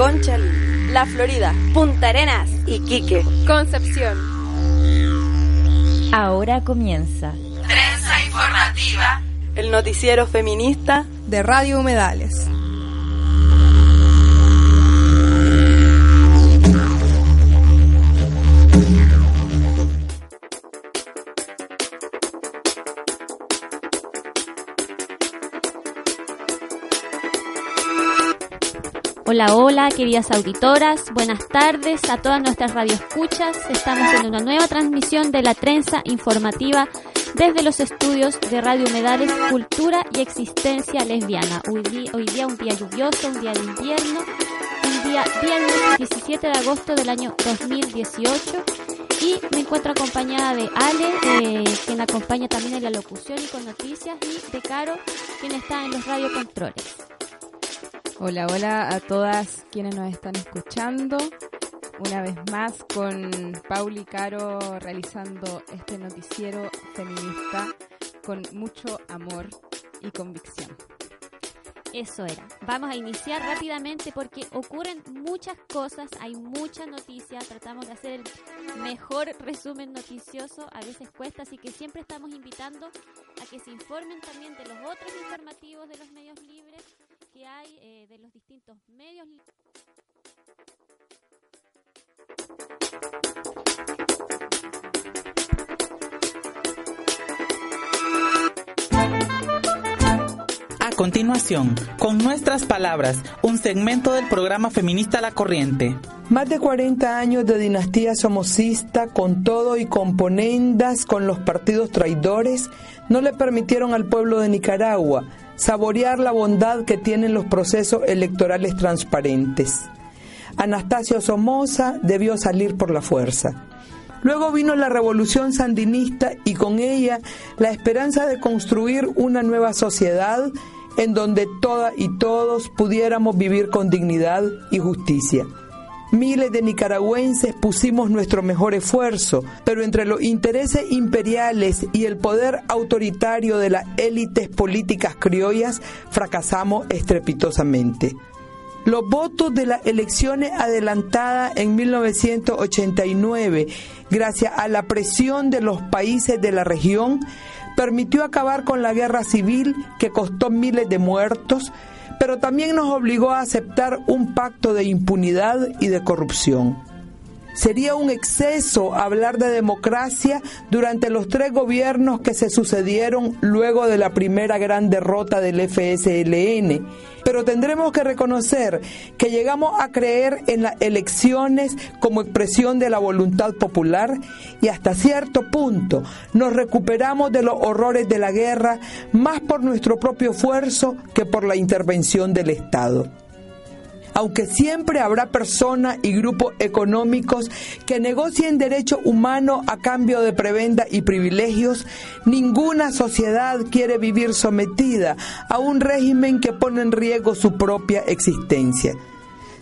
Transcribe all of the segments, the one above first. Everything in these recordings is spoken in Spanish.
Conchalí, La Florida, Punta Arenas, Iquique, Concepción. Ahora comienza. Prensa informativa. El noticiero feminista de Radio Humedales. Hola, hola, queridas auditoras, buenas tardes a todas nuestras radioescuchas. Estamos en una nueva transmisión de la trenza informativa desde los estudios de Radio Humedales Cultura y Existencia Lesbiana. Hoy día, un día lluvioso, un día de invierno, un día viernes 17 de agosto del año 2018 y me encuentro acompañada de Ale, eh, quien acompaña también en la locución y con noticias, y de Caro, quien está en los radiocontroles. Hola, hola a todas quienes nos están escuchando. Una vez más con Pauli Caro realizando este noticiero feminista con mucho amor y convicción. Eso era. Vamos a iniciar rápidamente porque ocurren muchas cosas, hay muchas noticias, tratamos de hacer el mejor resumen noticioso, a veces cuesta, así que siempre estamos invitando a que se informen también de los otros informativos de los medios libres que hay eh, de los distintos medios. A continuación, con nuestras palabras, un segmento del programa feminista La Corriente. Más de 40 años de dinastía somocista, con todo y componendas con los partidos traidores, no le permitieron al pueblo de Nicaragua saborear la bondad que tienen los procesos electorales transparentes. Anastasio Somoza debió salir por la fuerza. Luego vino la revolución sandinista y con ella la esperanza de construir una nueva sociedad en donde todas y todos pudiéramos vivir con dignidad y justicia. Miles de nicaragüenses pusimos nuestro mejor esfuerzo, pero entre los intereses imperiales y el poder autoritario de las élites políticas criollas fracasamos estrepitosamente. Los votos de las elecciones adelantadas en 1989, gracias a la presión de los países de la región, permitió acabar con la guerra civil que costó miles de muertos, pero también nos obligó a aceptar un pacto de impunidad y de corrupción. Sería un exceso hablar de democracia durante los tres gobiernos que se sucedieron luego de la primera gran derrota del FSLN, pero tendremos que reconocer que llegamos a creer en las elecciones como expresión de la voluntad popular y hasta cierto punto nos recuperamos de los horrores de la guerra más por nuestro propio esfuerzo que por la intervención del Estado aunque siempre habrá personas y grupos económicos que negocien derechos humanos a cambio de prebenda y privilegios, ninguna sociedad quiere vivir sometida a un régimen que pone en riesgo su propia existencia.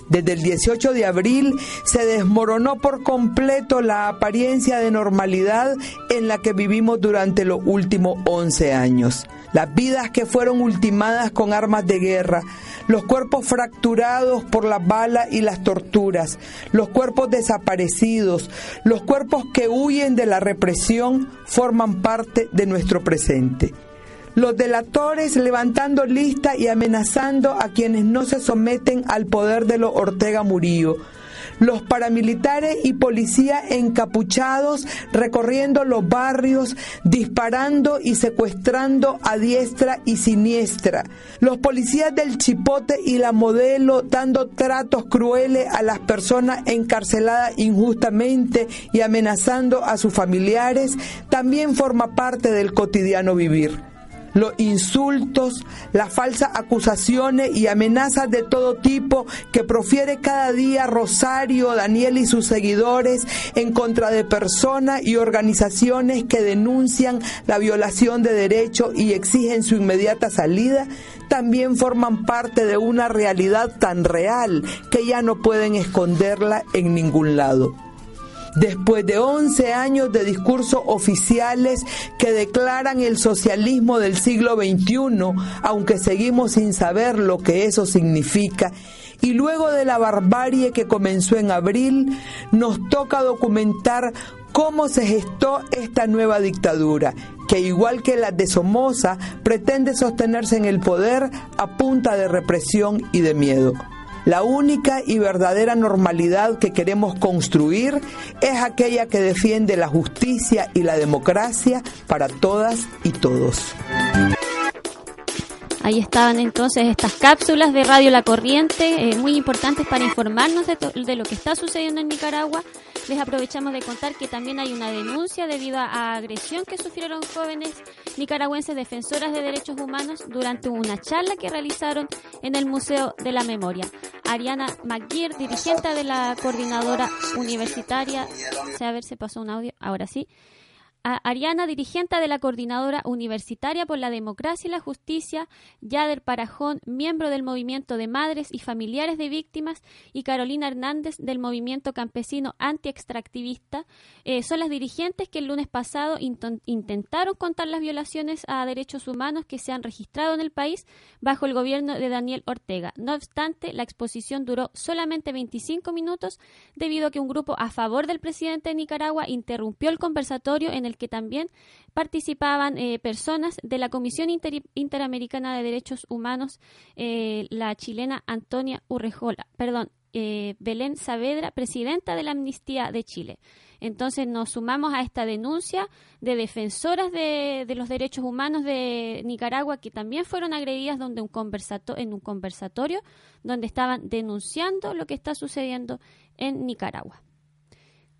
Desde el 18 de abril se desmoronó por completo la apariencia de normalidad en la que vivimos durante los últimos 11 años. Las vidas que fueron ultimadas con armas de guerra, los cuerpos fracturados por las balas y las torturas, los cuerpos desaparecidos, los cuerpos que huyen de la represión forman parte de nuestro presente. Los delatores levantando lista y amenazando a quienes no se someten al poder de los Ortega Murillo. Los paramilitares y policías encapuchados recorriendo los barrios, disparando y secuestrando a diestra y siniestra, los policías del Chipote y la Modelo dando tratos crueles a las personas encarceladas injustamente y amenazando a sus familiares, también forma parte del cotidiano vivir los insultos, las falsas acusaciones y amenazas de todo tipo que profiere cada día Rosario, Daniel y sus seguidores en contra de personas y organizaciones que denuncian la violación de derechos y exigen su inmediata salida, también forman parte de una realidad tan real que ya no pueden esconderla en ningún lado. Después de 11 años de discursos oficiales que declaran el socialismo del siglo XXI, aunque seguimos sin saber lo que eso significa, y luego de la barbarie que comenzó en abril, nos toca documentar cómo se gestó esta nueva dictadura, que igual que la de Somoza, pretende sostenerse en el poder a punta de represión y de miedo. La única y verdadera normalidad que queremos construir es aquella que defiende la justicia y la democracia para todas y todos. Ahí estaban entonces estas cápsulas de Radio La Corriente, eh, muy importantes para informarnos de, de, lo que está sucediendo en Nicaragua. Les aprovechamos de contar que también hay una denuncia debido a agresión que sufrieron jóvenes nicaragüenses defensoras de derechos humanos durante una charla que realizaron en el Museo de la Memoria. Ariana McGear, dirigente de la coordinadora universitaria, a ver, se pasó un audio, ahora sí. Ariana, dirigente de la Coordinadora Universitaria por la Democracia y la Justicia, Yader Parajón, miembro del Movimiento de Madres y Familiares de Víctimas, y Carolina Hernández del Movimiento Campesino Anti-Extractivista, eh, son las dirigentes que el lunes pasado intentaron contar las violaciones a derechos humanos que se han registrado en el país bajo el gobierno de Daniel Ortega. No obstante, la exposición duró solamente 25 minutos debido a que un grupo a favor del presidente de Nicaragua interrumpió el conversatorio en el que también participaban eh, personas de la Comisión Interamericana de Derechos Humanos, eh, la chilena Antonia Urrejola, perdón, eh, Belén Saavedra, presidenta de la Amnistía de Chile. Entonces nos sumamos a esta denuncia de defensoras de, los derechos humanos de Nicaragua que también fueron agredidas donde un conversato en un conversatorio donde estaban denunciando lo que está sucediendo en Nicaragua.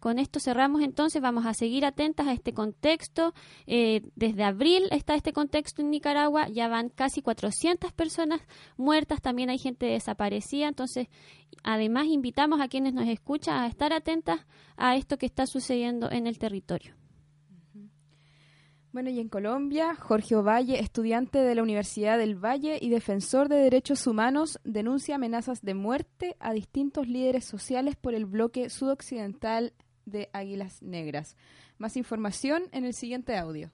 Con esto cerramos entonces, vamos a seguir atentas a este contexto. Eh, desde abril está este contexto en Nicaragua, ya van casi 400 personas muertas, también hay gente desaparecida, entonces además invitamos a quienes nos escuchan a estar atentas a esto que está sucediendo en el territorio. Bueno, y en Colombia, Jorge Ovalle, estudiante de la Universidad del Valle y defensor de derechos humanos, denuncia amenazas de muerte a distintos líderes sociales por el bloque sudoccidental de Águilas Negras. Más información en el siguiente audio.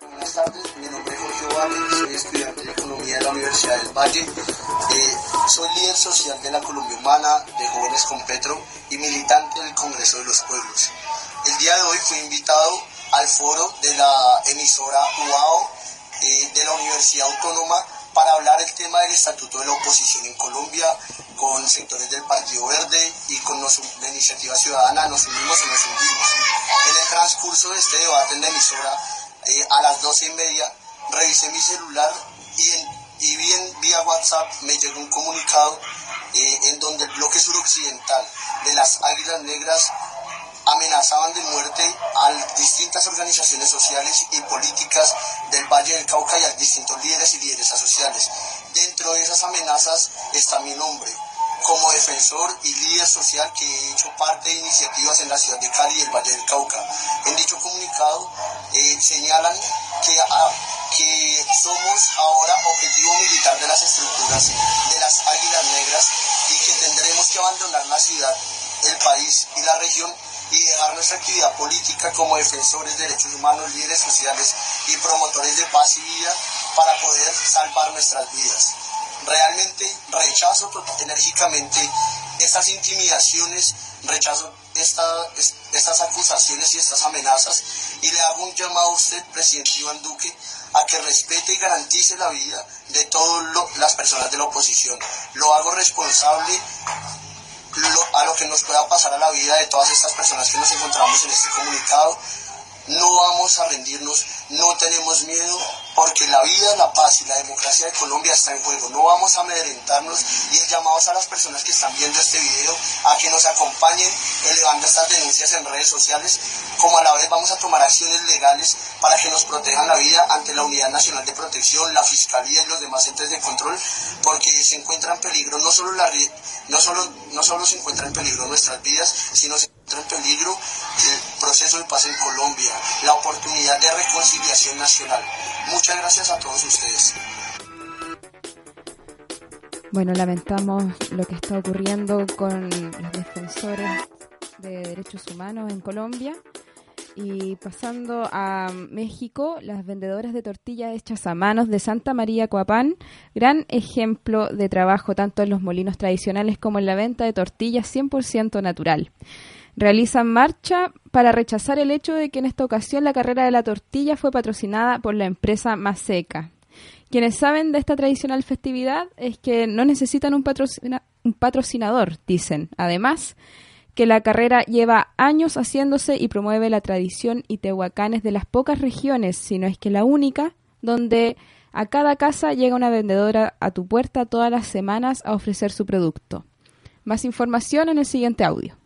Buenas tardes, mi nombre es Jorge Valle, soy estudiante de Economía de la Universidad del Valle. Eh, soy líder social de la Colombia Humana, de Jóvenes con Petro y militante del Congreso de los Pueblos. El día de hoy fui invitado al foro de la emisora UAO eh, de la Universidad Autónoma para hablar el tema del estatuto de la oposición en Colombia con sectores del Partido Verde y con la iniciativa ciudadana nos unimos y nos unimos. En el transcurso de este debate en la emisora, eh, a las doce y media, revisé mi celular y, y bien vía WhatsApp me llegó un comunicado eh, en donde el bloque suroccidental de las Águilas Negras amenazaban de muerte a distintas organizaciones sociales y políticas del Valle del Cauca y a distintos líderes y lideresas sociales. Dentro de esas amenazas está mi nombre como defensor y líder social que he hecho parte de iniciativas en la ciudad de Cali y el Valle del Cauca. En dicho comunicado eh, señalan que, ah, que somos ahora objetivo militar de las estructuras de las Águilas Negras y que tendremos que abandonar la ciudad, el país y la región y dejar nuestra actividad política como defensores de derechos humanos, líderes sociales y promotores de paz y vida para poder salvar nuestras vidas. Realmente rechazo enérgicamente estas intimidaciones, rechazo estas acusaciones y estas amenazas y le hago un llamado a usted, presidente Iván Duque, a que respete y garantice la vida de todas las personas de la oposición. Lo hago responsable a lo que nos pueda pasar a la vida de todas estas personas que nos encontramos en este comunicado. No vamos a rendirnos, no tenemos miedo, porque la vida, la paz y la democracia de Colombia está en juego. No vamos a amedrentarnos y el llamado a las personas que están viendo este video a que nos acompañen elevando estas denuncias en redes sociales, como a la vez vamos a tomar acciones legales para que nos protejan la vida ante la Unidad Nacional de Protección, la Fiscalía y los demás entes de control, porque se encuentra en peligro no solo, la, no solo, no solo se encuentra en peligro nuestras vidas, sino se en el proceso de paz en Colombia, la oportunidad de reconciliación nacional. Muchas gracias a todos ustedes. Bueno, lamentamos lo que está ocurriendo con los defensores de derechos humanos en Colombia. Y pasando a México, las vendedoras de tortillas hechas a manos de Santa María Coapán, gran ejemplo de trabajo tanto en los molinos tradicionales como en la venta de tortillas 100% natural. Realizan marcha para rechazar el hecho de que en esta ocasión la carrera de la tortilla fue patrocinada por la empresa Maseca. Quienes saben de esta tradicional festividad es que no necesitan un, un patrocinador, dicen. Además, que la carrera lleva años haciéndose y promueve la tradición y tehuacanes de las pocas regiones, si no es que la única, donde a cada casa llega una vendedora a tu puerta todas las semanas a ofrecer su producto. Más información en el siguiente audio.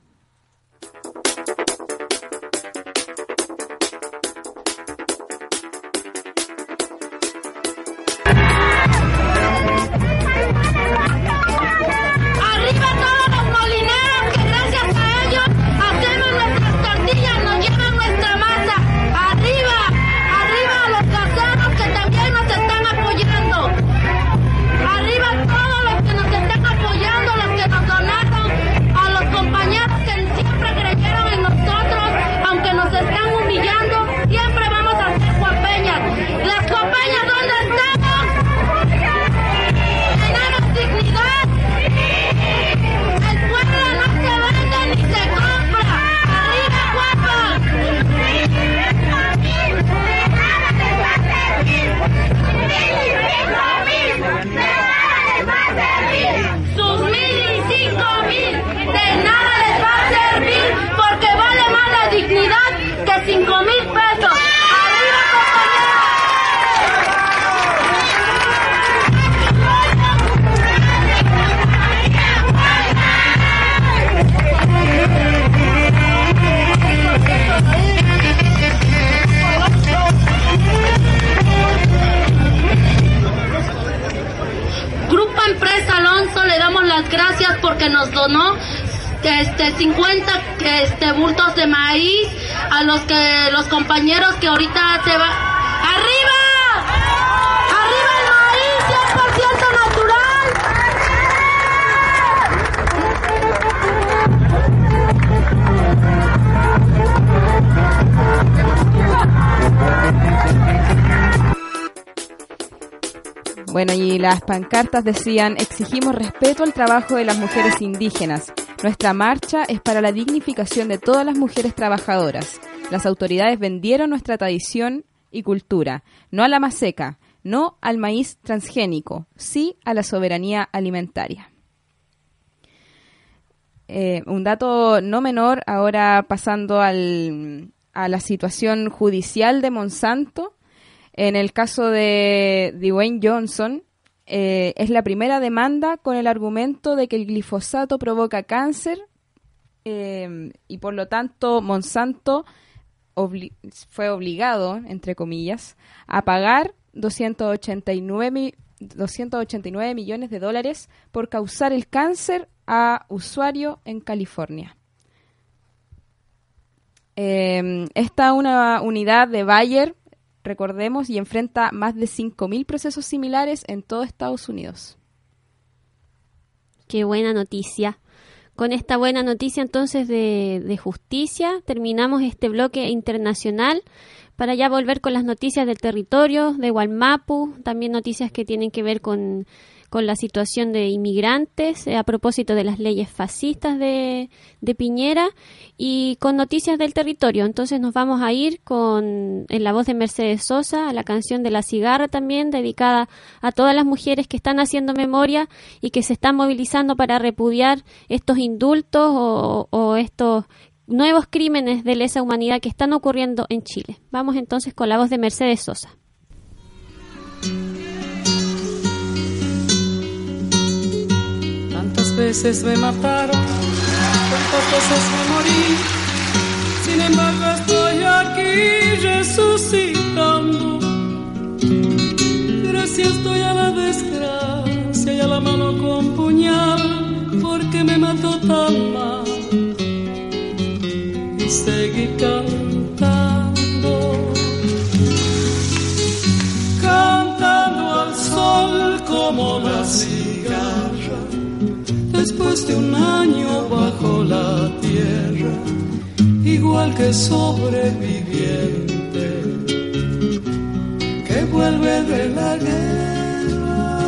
Porque nos donó este 50 este bultos de maíz a los que los compañeros que ahorita se va Bueno, y las pancartas decían, exigimos respeto al trabajo de las mujeres indígenas. Nuestra marcha es para la dignificación de todas las mujeres trabajadoras. Las autoridades vendieron nuestra tradición y cultura, no a la maseca, no al maíz transgénico, sí a la soberanía alimentaria. Eh, un dato no menor, ahora pasando al, a la situación judicial de Monsanto, en el caso de Dwayne Johnson, eh, es la primera demanda con el argumento de que el glifosato provoca cáncer eh, y por lo tanto Monsanto fue obligado, entre comillas, a pagar 289, 289 millones de dólares por causar el cáncer a usuario en California. Eh, esta una unidad de Bayer recordemos, y enfrenta más de 5.000 procesos similares en todo Estados Unidos. Qué buena noticia. Con esta buena noticia entonces de, justicia terminamos este bloque internacional para ya volver con las noticias del territorio, de Gualmapu, también noticias que tienen que ver con con la situación de inmigrantes eh, a propósito de las leyes fascistas de, Piñera y con noticias del territorio. Entonces nos vamos a ir con en la voz de Mercedes Sosa, a la canción de La Cigarra también, dedicada a todas las mujeres que están haciendo memoria y que se están movilizando para repudiar estos indultos o estos nuevos crímenes de lesa humanidad que están ocurriendo en Chile. Vamos entonces con la voz de Mercedes Sosa. Veces me mataron, cuántas veces me morí. Sin embargo estoy aquí resucitando. Gracias estoy a la desgracia y a la mano con puñal, porque me mató tan mal. Y seguí cantando, cantando al sol como la cigarra después de un año bajo la tierra, igual que sobreviviente que vuelve de la guerra.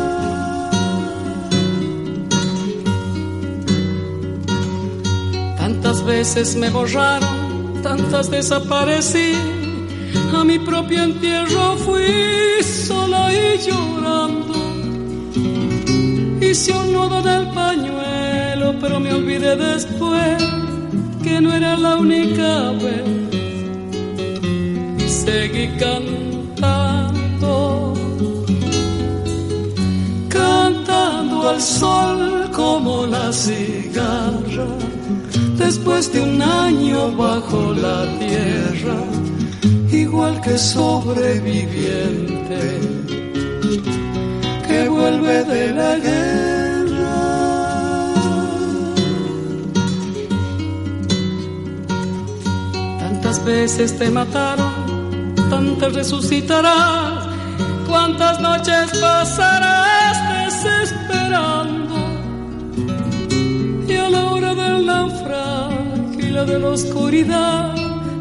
Tantas veces me borraron, tantas desaparecí, a mi propio entierro fui sola y llorando. Hice un nudo en el pañuelo, pero me olvidé después que no era la única vez. Seguí cantando, cantando al sol como la cigarra, después de un año bajo la tierra, igual que sobreviviente que vuelve de la guerra. Veces te mataron, tantas resucitarás, cuántas noches pasarás desesperando. Y a la hora del naufragio y la de la oscuridad,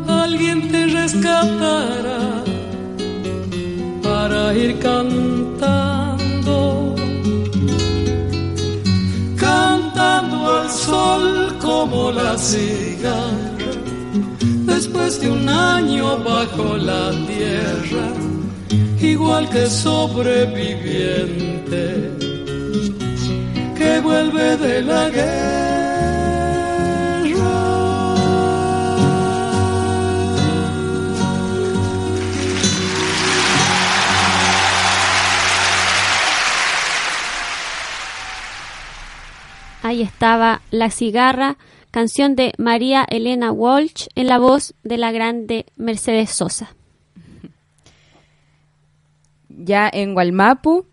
alguien te rescatará para ir cantando, cantando al sol como la cigarra, después de un año bajo la tierra, igual que sobreviviente que vuelve de la guerra. Ahí estaba La Cigarra, canción de María Elena Walsh en la voz de la grande Mercedes Sosa. Ya en Gualmapu,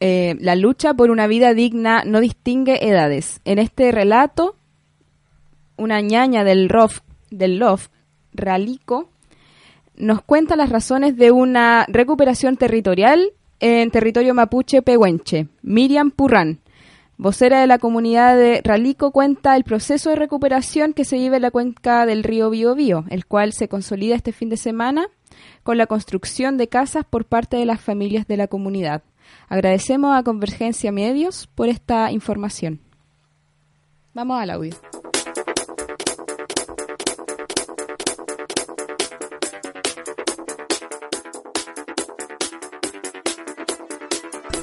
eh, la lucha por una vida digna no distingue edades. En este relato, una ñaña del ROF, del LOF, Ralico, nos cuenta las razones de una recuperación territorial en territorio mapuche pehuenche. Miriam Purrán, vocera de la comunidad de Ralico, cuenta el proceso de recuperación que se vive en la cuenca del río Biobío, el cual se consolida este fin de semana con la construcción de casas por parte de las familias de la comunidad. Agradecemos a Convergencia Medios por esta información. Vamos al audio.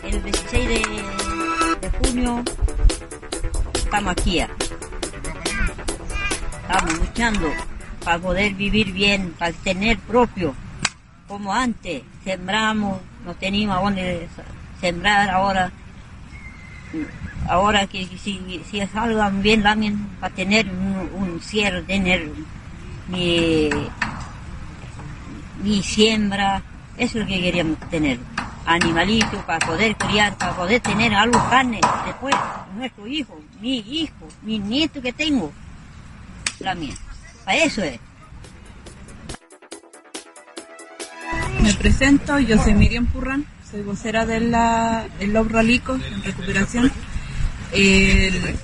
El 16 de, de junio estamos aquí. Estamos luchando para poder vivir bien, para tener propio. Como antes, sembramos, no teníamos a dónde sembrar ahora. Ahora que si, salgan bien también para tener un, un cielo, tener mi, mi siembra, eso es lo que queríamos tener. Animalitos para poder criar, para poder tener algo carne después, nuestro hijo, mi hijo, mi nieto que tengo, la mía. Para eso es. Me presento, yo soy Miriam Purran, soy vocera de la, del en recuperación.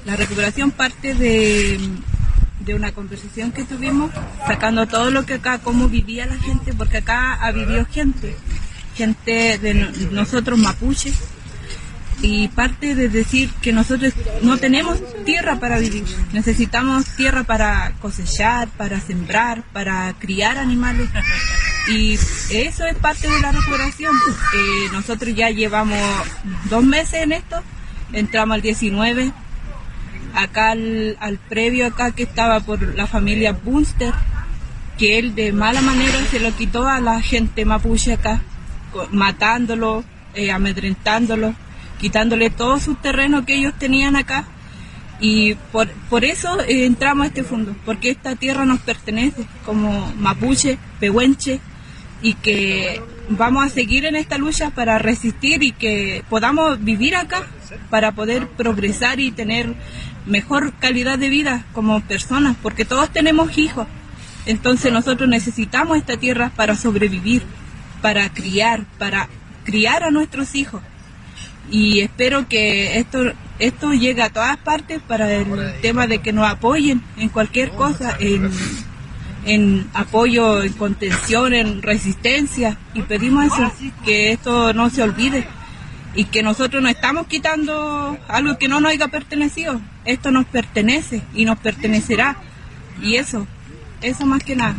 La recuperación parte de, de una conversación que tuvimos, sacando todo lo que acá, cómo vivía la gente, porque acá ha vivido gente, gente de no- nosotros mapuches, y parte de decir que nosotros no tenemos tierra para vivir, necesitamos tierra para cosechar, para sembrar, para criar animales. Y eso es parte de la recuperación. Eh, nosotros ya llevamos dos meses en esto, entramos al 19, acá al, al previo acá que estaba por la familia Bunster, que él de mala manera se lo quitó a la gente mapuche acá, co- matándolo, eh, amedrentándolo, quitándole todo su terreno que ellos tenían acá. Y por, por eso eh, entramos a este fondo, porque esta tierra nos pertenece como mapuche, pehuenche, y que vamos a seguir en esta lucha para resistir y que podamos vivir acá, para poder progresar y tener mejor calidad de vida como personas, porque todos tenemos hijos. Entonces nosotros necesitamos esta tierra para sobrevivir, para criar, para criar a nuestros hijos. Y espero que esto esto llega a todas partes para el tema de que nos apoyen en cualquier cosa, en, en apoyo, en contención, en resistencia. Y pedimos eso, que esto no se olvide y que nosotros no estamos quitando algo que no nos haya pertenecido. Esto nos pertenece y nos pertenecerá. Y eso, eso más que nada.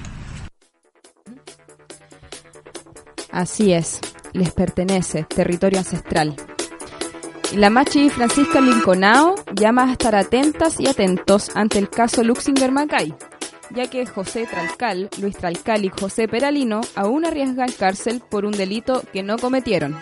Así es, les pertenece, territorio ancestral. La Machi Francisca Linconao llama a estar atentas y atentos ante el caso Luxinger Macay, ya que José Tralcal, Luis Tralcal y José Peralino aún arriesgan cárcel por un delito que no cometieron.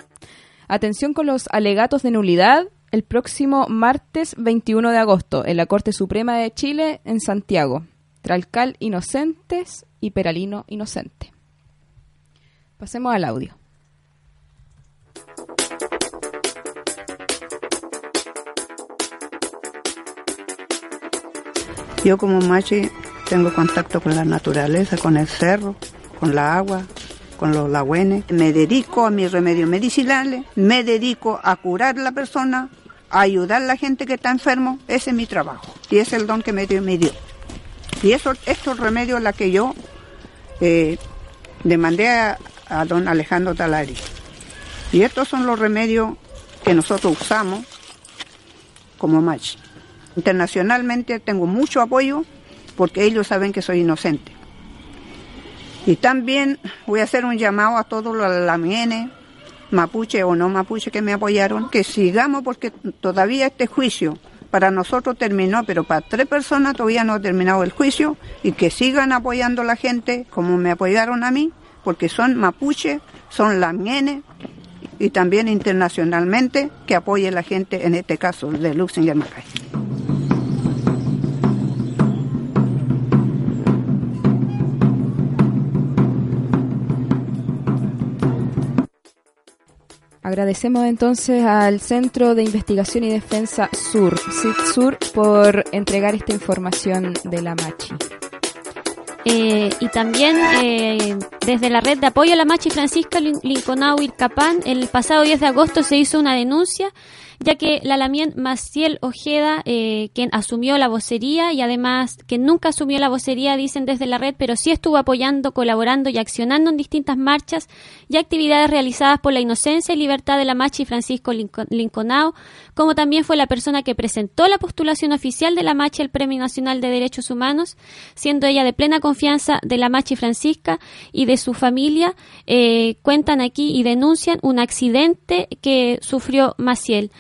Atención con los alegatos de nulidad el próximo martes 21 de agosto en la Corte Suprema de Chile en Santiago. Tralcal inocentes y Peralino inocente. Pasemos al audio. Yo como machi tengo contacto con la naturaleza, con el cerro, con la agua, con los lagüenes. Me dedico a mis remedios medicinales, me dedico a curar a la persona, a ayudar a la gente que está enfermo. Ese es mi trabajo y es el don que me dio. Me dio. Y eso, estos remedios la que yo eh, demandé a, a don Alejandro Talari. Y estos son los remedios que nosotros usamos como machi. Internacionalmente tengo mucho apoyo porque ellos saben que soy inocente. Y también voy a hacer un llamado a todos los lamienes, mapuche o no mapuche que me apoyaron, que sigamos porque todavía este juicio para nosotros terminó, pero para tres personas todavía no ha terminado el juicio y que sigan apoyando a la gente como me apoyaron a mí, porque son mapuche, son lamienes y también internacionalmente que apoye la gente en este caso de Luxinger Macay. Agradecemos entonces al Centro de Investigación y Defensa Sur, Sur, por entregar esta información de la Machi. Eh, y también eh, desde la red de apoyo a la Machi Francisca Linconau Ircapán, el pasado 10 de agosto se hizo una denuncia ya que la Lamien Maciel Ojeda, eh, quien asumió la vocería y además que nunca asumió la vocería, dicen desde la red, pero sí estuvo apoyando, colaborando y accionando en distintas marchas y actividades realizadas por la inocencia y libertad de la Machi Francisco Linconao, como también fue la persona que presentó la postulación oficial de la Machi al Premio Nacional de Derechos Humanos, siendo ella de plena confianza de la Machi Francisca y de su familia, eh, cuentan aquí y denuncian un accidente que sufrió Maciel.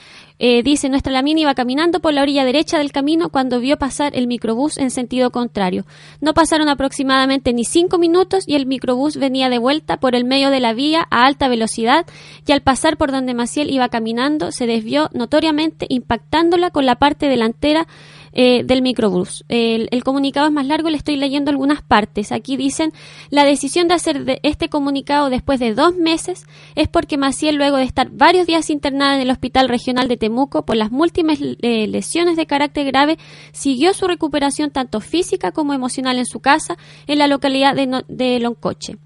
Eh, dice, nuestra Lamina iba caminando por la orilla derecha del camino cuando vio pasar el microbús en sentido contrario. No pasaron aproximadamente ni cinco minutos y el microbús venía de vuelta por el medio de la vía a alta velocidad y al pasar por donde Maciel iba caminando se desvió notoriamente impactándola con la parte delantera eh, del microbús. El, comunicado es más largo, le estoy leyendo algunas partes. Aquí dicen, la decisión de hacer de este comunicado después de dos meses es porque Maciel, luego de estar varios días internada en el Hospital Regional de Temuco por las múltiples eh, lesiones de carácter grave, siguió su recuperación tanto física como emocional en su casa en la localidad de, de Loncoche.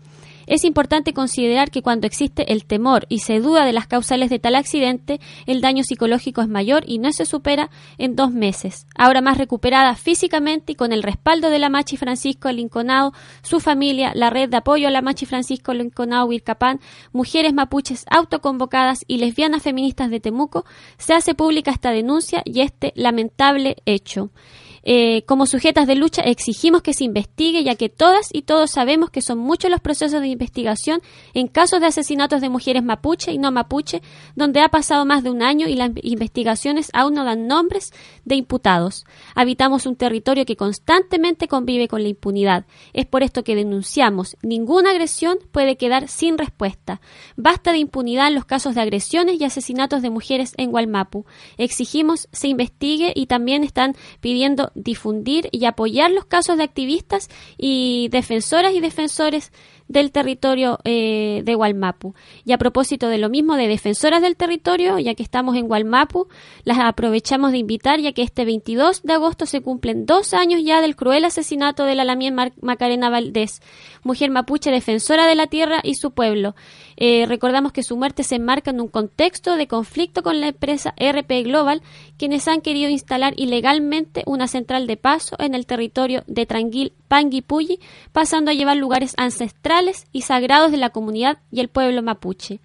Es importante considerar que cuando existe el temor y se duda de las causales de tal accidente, el daño psicológico es mayor y no se supera en dos meses. Ahora más recuperada físicamente y con el respaldo de la Machi Francisco Linconao, su familia, la red de apoyo a la Machi Francisco Linconao Vircapán, mujeres mapuches autoconvocadas y lesbianas feministas de Temuco, se hace pública esta denuncia y este lamentable hecho. Eh, como sujetas de lucha exigimos que se investigue, ya que todas y todos sabemos que son muchos los procesos de investigación en casos de asesinatos de mujeres mapuche y no mapuche, donde ha pasado más de un año y las investigaciones aún no dan nombres de imputados. Habitamos un territorio que constantemente convive con la impunidad. Es por esto que denunciamos. Ninguna agresión puede quedar sin respuesta. Basta de impunidad en los casos de agresiones y asesinatos de mujeres en Gualmapu. Exigimos se investigue y también están pidiendo difundir y apoyar los casos de activistas y defensoras y defensores del territorio eh, de Gualmapu. Y a propósito de lo mismo de defensoras del territorio, ya que estamos en Gualmapu, las aprovechamos de invitar, ya que este 22 de agosto se cumplen dos años ya del cruel asesinato de la Lamien Macarena Valdés, mujer mapuche defensora de la tierra y su pueblo. Eh, recordamos que su muerte se enmarca en un contexto de conflicto con la empresa RP Global, quienes han querido instalar ilegalmente una central de paso en el territorio de Tranguil, Panguipulli, pasando a llevar lugares ancestrales y sagrados de la comunidad y el pueblo mapuche.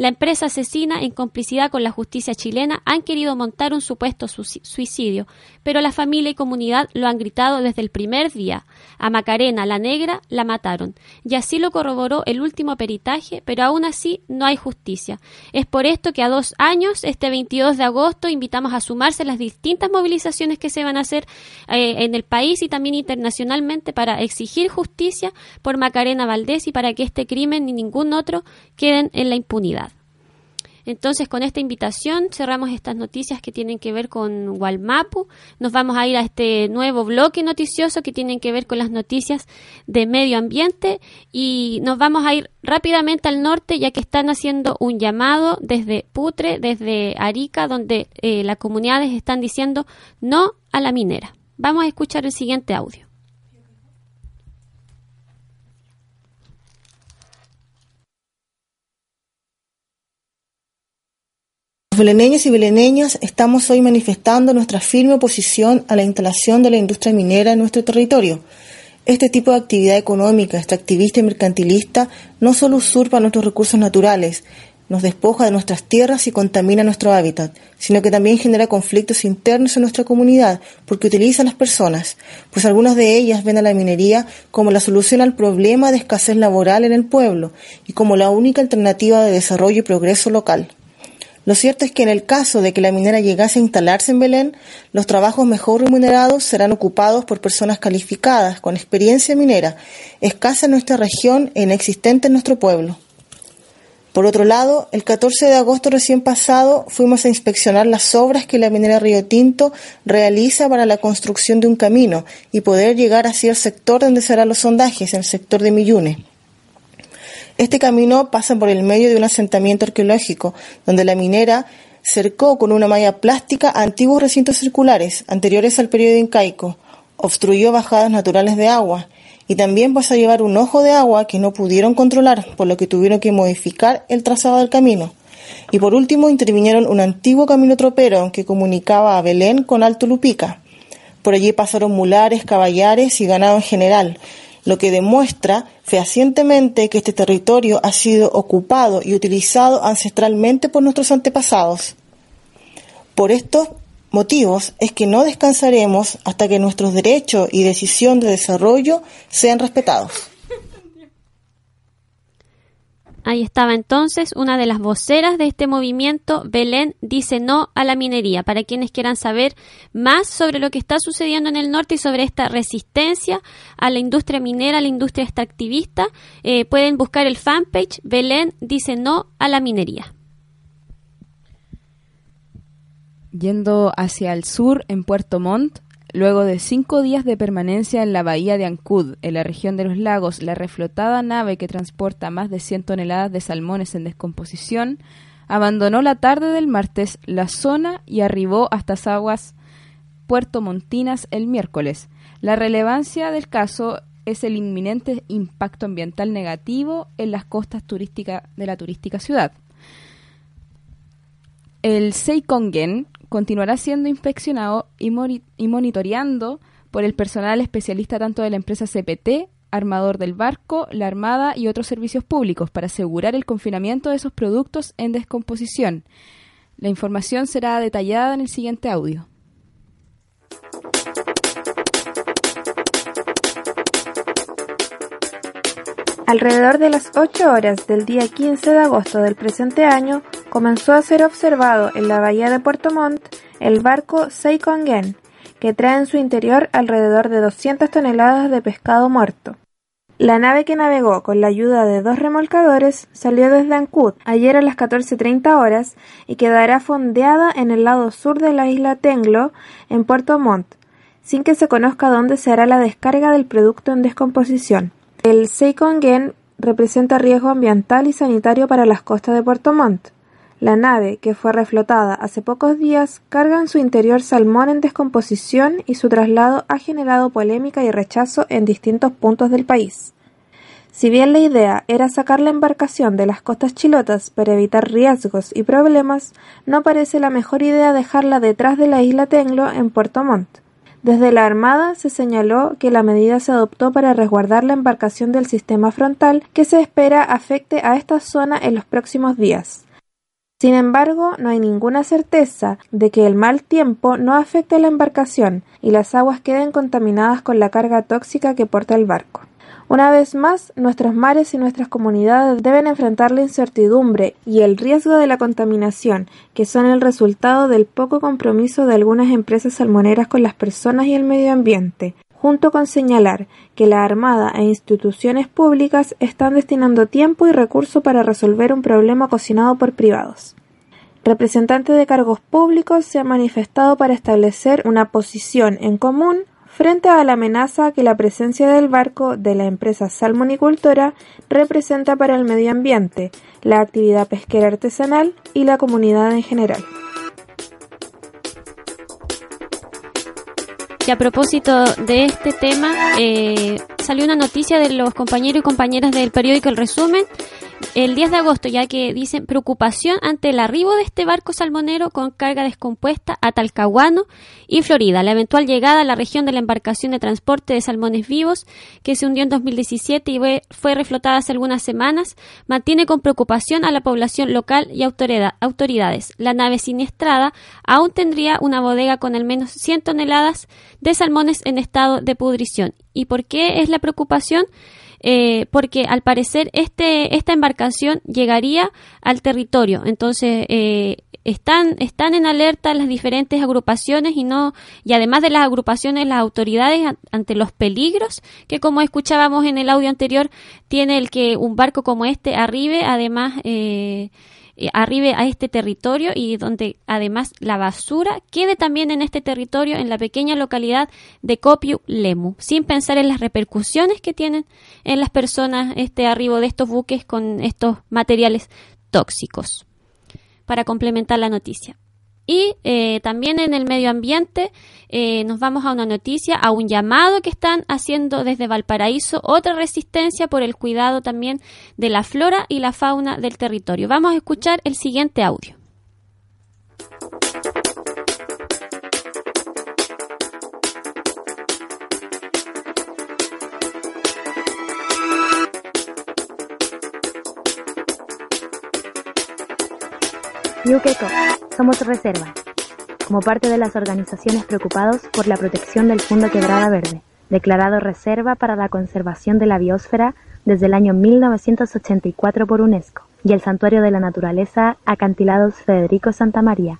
La empresa asesina, en complicidad con la justicia chilena, han querido montar un supuesto suicidio, pero la familia y comunidad lo han gritado desde el primer día. A Macarena, la negra, la mataron. Y así lo corroboró el último peritaje, pero aún así no hay justicia. Es por esto que a dos años, este 22 de agosto, invitamos a sumarse las distintas movilizaciones que se van a hacer eh, en el país y también internacionalmente para exigir justicia por Macarena Valdés y para que este crimen ni ningún otro queden en la impunidad. Entonces, con esta invitación cerramos estas noticias que tienen que ver con Walmapu. Nos vamos a ir a este nuevo bloque noticioso que tienen que ver con las noticias de medio ambiente y nos vamos a ir rápidamente al norte ya que están haciendo un llamado desde Putre, desde Arica, donde eh, las comunidades están diciendo no a la minera. Vamos a escuchar el siguiente audio. Beleneños y beleneñas estamos hoy manifestando nuestra firme oposición a la instalación de la industria minera en nuestro territorio. Este tipo de actividad económica, extractivista y mercantilista no solo usurpa nuestros recursos naturales, nos despoja de nuestras tierras y contamina nuestro hábitat, sino que también genera conflictos internos en nuestra comunidad porque utiliza a las personas, pues algunas de ellas ven a la minería como la solución al problema de escasez laboral en el pueblo y como la única alternativa de desarrollo y progreso local. Lo cierto es que en el caso de que la minera llegase a instalarse en Belén, los trabajos mejor remunerados serán ocupados por personas calificadas, con experiencia minera, escasa en nuestra región e inexistente en nuestro pueblo. Por otro lado, el 14 de agosto recién pasado fuimos a inspeccionar las obras que la minera Río Tinto realiza para la construcción de un camino y poder llegar hacia el sector donde serán los sondajes, el sector de Millune. Este camino pasa por el medio de un asentamiento arqueológico, donde la minera cercó con una malla plástica antiguos recintos circulares anteriores al periodo incaico, obstruyó bajadas naturales de agua y también pasó a llevar un ojo de agua que no pudieron controlar, por lo que tuvieron que modificar el trazado del camino. Y por último intervinieron un antiguo camino tropero que comunicaba a Belén con Alto Lupica. Por allí pasaron mulares, caballares y ganado en general, lo que demuestra fehacientemente que este territorio ha sido ocupado y utilizado ancestralmente por nuestros antepasados. Por estos motivos es que no descansaremos hasta que nuestros derechos y decisión de desarrollo sean respetados. Ahí estaba entonces una de las voceras de este movimiento, Belén dice no a la minería. Para quienes quieran saber más sobre lo que está sucediendo en el norte y sobre esta resistencia a la industria minera, a la industria extractivista, eh, pueden buscar el fanpage Belén dice no a la minería. Yendo hacia el sur, en Puerto Montt, Luego de cinco días de permanencia en la bahía de Ancud, en la región de los lagos, la reflotada nave que transporta más de 100 toneladas de salmones en descomposición abandonó la tarde del martes la zona y arribó hasta aguas Puerto Montinas el miércoles. La relevancia del caso es el inminente impacto ambiental negativo en las costas turísticas de la turística ciudad. El Seikongen continuará siendo inspeccionado y, monitoreando por el personal especialista tanto de la empresa CPT, armador del barco, la Armada y otros servicios públicos para asegurar el confinamiento de esos productos en descomposición. La información será detallada en el siguiente audio. Alrededor de las 8 horas del día 15 de agosto del presente año, comenzó a ser observado en la bahía de Puerto Montt el barco Seikongen, que trae en su interior alrededor de 200 toneladas de pescado muerto. La nave que navegó con la ayuda de dos remolcadores salió desde Ancud ayer a las 14.30 horas y quedará fondeada en el lado sur de la isla Tenglo, en Puerto Montt, sin que se conozca dónde se hará la descarga del producto en descomposición. El Seikongen representa riesgo ambiental y sanitario para las costas de Puerto Montt. La nave, que fue reflotada hace pocos días, carga en su interior salmón en descomposición y su traslado ha generado polémica y rechazo en distintos puntos del país. Si bien la idea era sacar la embarcación de las costas chilotas para evitar riesgos y problemas, no parece la mejor idea dejarla detrás de la isla Tenglo en Puerto Montt. Desde la Armada se señaló que la medida se adoptó para resguardar la embarcación del sistema frontal que se espera afecte a esta zona en los próximos días. Sin embargo, no hay ninguna certeza de que el mal tiempo no afecte a la embarcación y las aguas queden contaminadas con la carga tóxica que porta el barco. Una vez más, nuestros mares y nuestras comunidades deben enfrentar la incertidumbre y el riesgo de la contaminación, que son el resultado del poco compromiso de algunas empresas salmoneras con las personas y el medio ambiente, junto con señalar que la Armada e instituciones públicas están destinando tiempo y recursos para resolver un problema cocinado por privados. Representantes de cargos públicos se han manifestado para establecer una posición en común frente a la amenaza que la presencia del barco de la empresa salmonicultora representa para el medio ambiente, la actividad pesquera artesanal y la comunidad en general. Y a propósito de este tema, eh, salió una noticia de los compañeros y compañeras del periódico El Resumen el 10 de agosto, ya que dicen preocupación ante el arribo de este barco salmonero con carga descompuesta a Talcahuano y Florida. La eventual llegada a la región de la embarcación de transporte de salmones vivos, que se hundió en 2017 y fue reflotada hace algunas semanas, mantiene con preocupación a la población local y autoridades. La nave siniestrada aún tendría una bodega con al menos 100 toneladas de salmones en estado de pudrición. ¿Y por qué es la preocupación? Eh, porque al parecer este, esta embarcación llegaría al territorio. Entonces, eh, están, están en alerta las diferentes agrupaciones y no, y además de las agrupaciones, las autoridades ante los peligros que como escuchábamos en el audio anterior, tiene el que un barco como este arribe, además, eh, arribe a este territorio y donde además la basura quede también en este territorio en la pequeña localidad de Copiu Lemu, sin pensar en las repercusiones que tienen en las personas este arribo de estos buques con estos materiales tóxicos. Para complementar la noticia. Y eh, también en el medio ambiente eh, nos vamos a una noticia, a un llamado que están haciendo desde Valparaíso, otra resistencia por el cuidado también de la flora y la fauna del territorio. Vamos a escuchar el siguiente audio. Somos Reserva, como parte de las organizaciones preocupados por la protección del Fondo Quebrada Verde, declarado Reserva para la Conservación de la Biosfera desde el año 1984 por UNESCO, y el Santuario de la Naturaleza Acantilados Federico Santa María,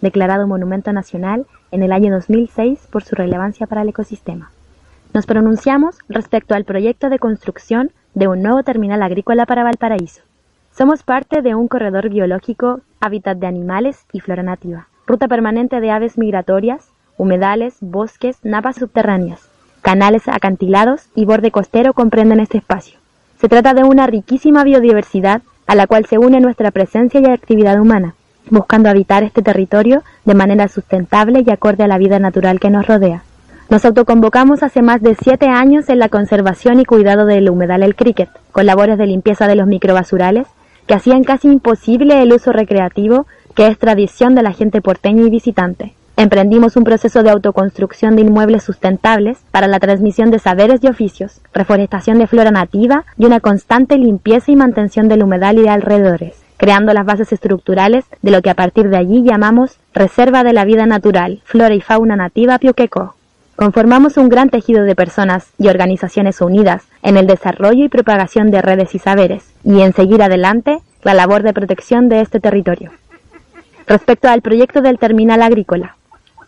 declarado Monumento Nacional en el año 2006 por su relevancia para el ecosistema. Nos pronunciamos respecto al proyecto de construcción de un nuevo terminal agrícola para Valparaíso, somos parte de un corredor biológico, hábitat de animales y flora nativa, ruta permanente de aves migratorias, humedales, bosques, napas subterráneas, canales acantilados y borde costero comprenden este espacio. Se trata de una riquísima biodiversidad a la cual se une nuestra presencia y actividad humana, buscando habitar este territorio de manera sustentable y acorde a la vida natural que nos rodea. Nos autoconvocamos hace más de siete años en la conservación y cuidado del humedal El Cricket, con labores de limpieza de los microbasurales, que hacían casi imposible el uso recreativo que es tradición de la gente porteña y visitante. Emprendimos un proceso de autoconstrucción de inmuebles sustentables para la transmisión de saberes y oficios, reforestación de flora nativa y una constante limpieza y mantención del humedal y de alrededores, creando las bases estructurales de lo que a partir de allí llamamos Reserva de la Vida Natural, Flora y Fauna Nativa Pioqueco. Conformamos un gran tejido de personas y organizaciones unidas en el desarrollo y propagación de redes y saberes, y en seguir adelante la labor de protección de este territorio. Respecto al proyecto del terminal agrícola,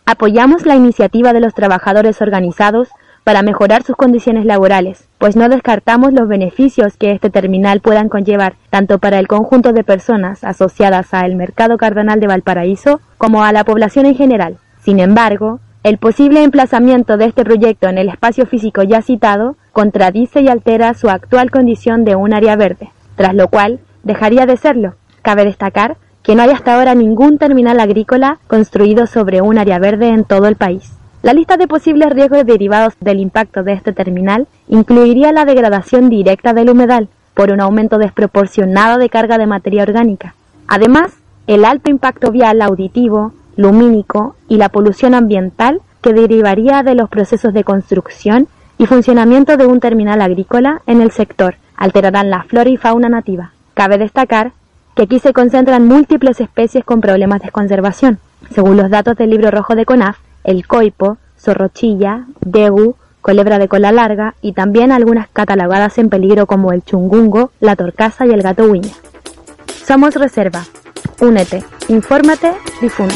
apoyamos la iniciativa de los trabajadores organizados para mejorar sus condiciones laborales, pues no descartamos los beneficios que este terminal puedan conllevar tanto para el conjunto de personas asociadas al mercado cardenal de Valparaíso como a la población en general. Sin embargo, el posible emplazamiento de este proyecto en el espacio físico ya citado contradice y altera su actual condición de un área verde, tras lo cual dejaría de serlo. Cabe destacar que no hay hasta ahora ningún terminal agrícola construido sobre un área verde en todo el país. La lista de posibles riesgos derivados del impacto de este terminal incluiría la degradación directa del humedal por un aumento desproporcionado de carga de materia orgánica. Además, el alto impacto vial auditivo, lumínico y la polución ambiental que derivaría de los procesos de construcción y funcionamiento de un terminal agrícola en el sector alterarán la flora y fauna nativa. Cabe destacar que aquí se concentran múltiples especies con problemas de conservación. Según los datos del libro rojo de CONAF, el coipo, zorrochilla, degu, culebra de cola larga y también algunas catalogadas en peligro como el chungungo, la torcaza y el gato huiña. Somos Reserva. Únete, infórmate, difunde.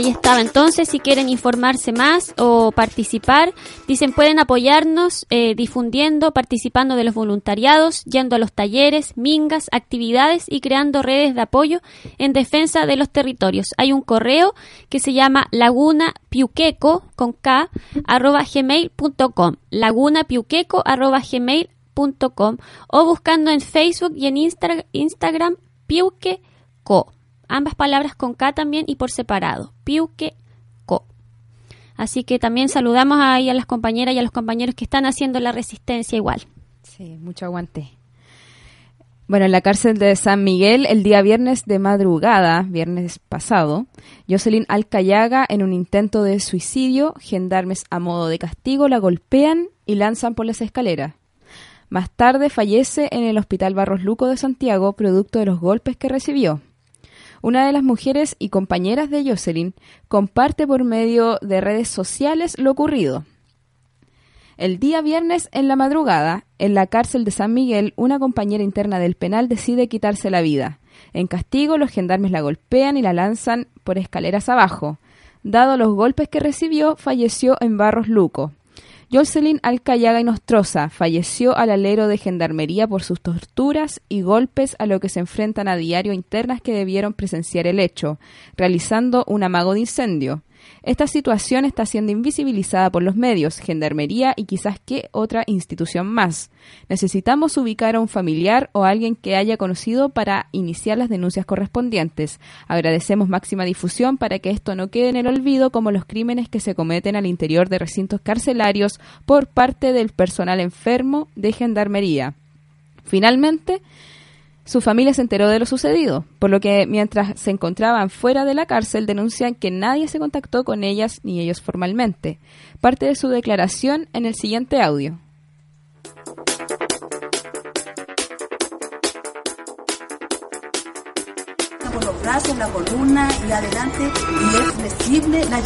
Ahí estaba. Entonces, si quieren informarse más o participar, dicen pueden apoyarnos eh, difundiendo, participando de los voluntariados, yendo a los talleres, mingas, actividades y creando redes de apoyo en defensa de los territorios. Hay un correo que se llama laguna piuqueco con k arroba gmail.com laguna piuqueco arroba gmail.com o buscando en Facebook y en Instagram piuqueco ambas palabras con K también y por separado, Piuque Co. Así que también saludamos ahí a las compañeras y a los compañeros que están haciendo la resistencia igual. Sí, mucho aguante. Bueno, en la cárcel de San Miguel, el día viernes de madrugada, viernes pasado, Jocelyn Alcayaga, en un intento de suicidio, gendarmes a modo de castigo la golpean y lanzan por las escaleras. Más tarde fallece en el Hospital Barros Luco de Santiago, producto de los golpes que recibió. Una de las mujeres y compañeras de Jocelyn comparte por medio de redes sociales lo ocurrido. El día viernes en la madrugada, en la cárcel de San Miguel, una compañera interna del penal decide quitarse la vida. En castigo, los gendarmes la golpean y la lanzan por escaleras abajo. Dado los golpes que recibió, falleció en Barros Luco. Jocelyn Alcayaga y Nostroza falleció al alero de gendarmería por sus torturas y golpes a lo que se enfrentan a diario internas que debieron presenciar el hecho, realizando un amago de incendio. Esta situación está siendo invisibilizada por los medios, Gendarmería y quizás qué otra institución más. Necesitamos ubicar a un familiar o alguien que haya conocido para iniciar las denuncias correspondientes. Agradecemos máxima difusión para que esto no quede en el olvido como los crímenes que se cometen al interior de recintos carcelarios por parte del personal enfermo de Gendarmería. Finalmente, su familia se enteró de lo sucedido, por lo que mientras se encontraban fuera de la cárcel denuncian que nadie se contactó con ellas ni ellos formalmente. Parte de su declaración en el siguiente audio. por los brazos, la columna y adelante y es flexible, la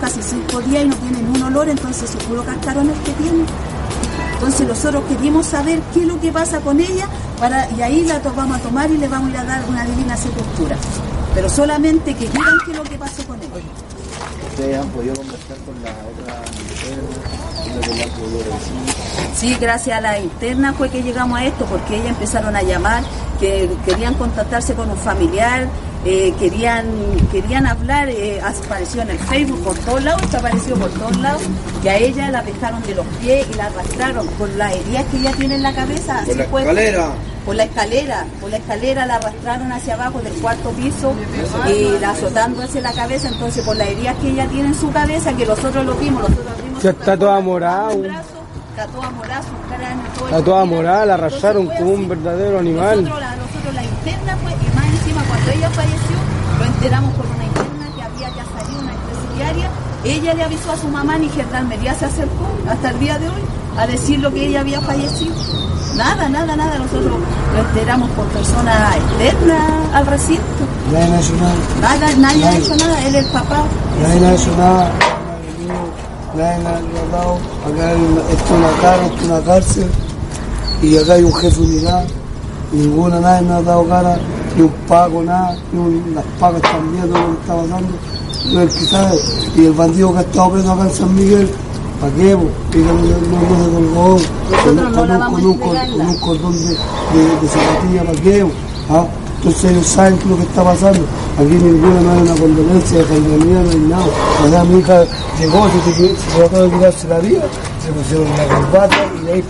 casi cinco días y no olor, entonces que. Entonces nosotros queríamos saber qué es lo que pasa con ella para, y ahí la vamos a tomar y le vamos a dar una divina sepultura. Pero solamente que digan qué es lo que pasó con ella. ¿Ustedes han podido conversar con la otra Sí, gracias a la interna fue que llegamos a esto, porque ellas empezaron a llamar, que querían contactarse con un familiar, eh, querían, querían hablar, eh, apareció en el Facebook por todos lados, está apareció por todos lados, que a ella la pescaron de los pies y la arrastraron con las heridas que ella tiene en la cabeza. Por la escalera. Por la escalera, por la escalera la arrastraron hacia abajo del cuarto piso y la azotando hacia la cabeza, entonces por las heridas que ella tiene en su cabeza, que nosotros lo vimos, nosotros vimos. Ya está toda morada. Está toda morada, su cráneo, todo Está toda morada, la arrastraron como un verdadero animal. Nosotros la, nosotros la interna fue, y más encima cuando ella falleció, lo enteramos por una interna que había ya salido una presidiaria. Ella le avisó a su mamá ni Gendarmería se acercó hasta el día de hoy a decir lo que ella había fallecido. Nada, nada, nada. Nosotros lo enteramos por personas externas al recinto. Nadie ha hecho nada. Nada, nadie ha hecho nada. Él es el papá. Nadie ha hecho nada. Nadie ha dado. Acá esto es una cara, esto es una cárcel. Y acá hay un jefe unidad. Ninguna, nadie me ha dado cara. Ni un pago, nada. Las pagas también, todo lo que está pasando. Yo el que sabe. Y el bandido que ha estado preso acá en San Miguel. ¿Para qué? Que no, no, no se colgó con, un, con, un, cordón de, de, de zapatilla, ¿para qué? ¿Ah? Entonces ellos saben lo que está pasando. Aquí ninguna no hay una condolencia de no hay nada. O sea, mi hija llegó, se, se, se trató de tirarse la vida, se pusieron la corbata y de ahí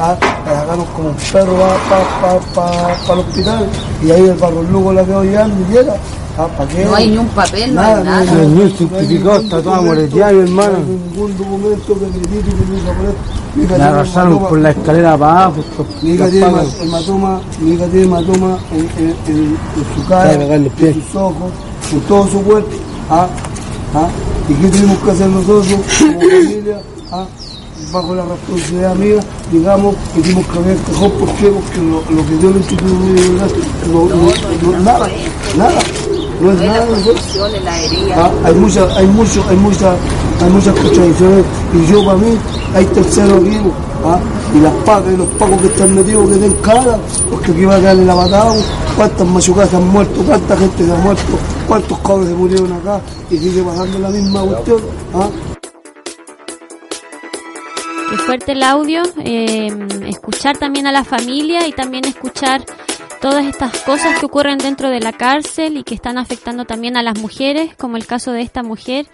ah, la sacaron como un perro para pa, pa, el hospital y ahí el barro lugo la quedó llevando y llega. Ah, ¿para qué? No hay ni un papel, nada. No hay nada. No, no, certificado, está todo moreteado, hermano. No hay ningún documento que acredite que me hizo poner. La arrasaron por la escalera para abajo. Mi hija tiene hematoma, mi hija tiene hematoma en, en, en, en su cara, en sus ojos, en todo su cuerpo. ¿ah? ¿ah? ¿Y qué tenemos que hacer nosotros como familia? ¿ah? Bajo la responsabilidad mía, digamos, que tenemos que ver mejor por qué, porque lo, lo que dio el Instituto de no, no, no, no, nada, nada, no es nada. ¿Ah? Hay muchas, hay mucho, hay muchas, hay muchas contradicciones y yo para mí hay terceros vivos, ¿ah? y las pacas y los pacos que están metidos que den cara, porque aquí va a darle la patada, cuántas machucadas han muerto, cuánta gente se ha muerto, cuántos cabros se murieron acá y sigue pasando la misma cuestión. ¿ah? Qué fuerte el audio, eh, escuchar también a la familia y también escuchar todas estas cosas que ocurren dentro de la cárcel y que están afectando también a las mujeres, como el caso de esta mujer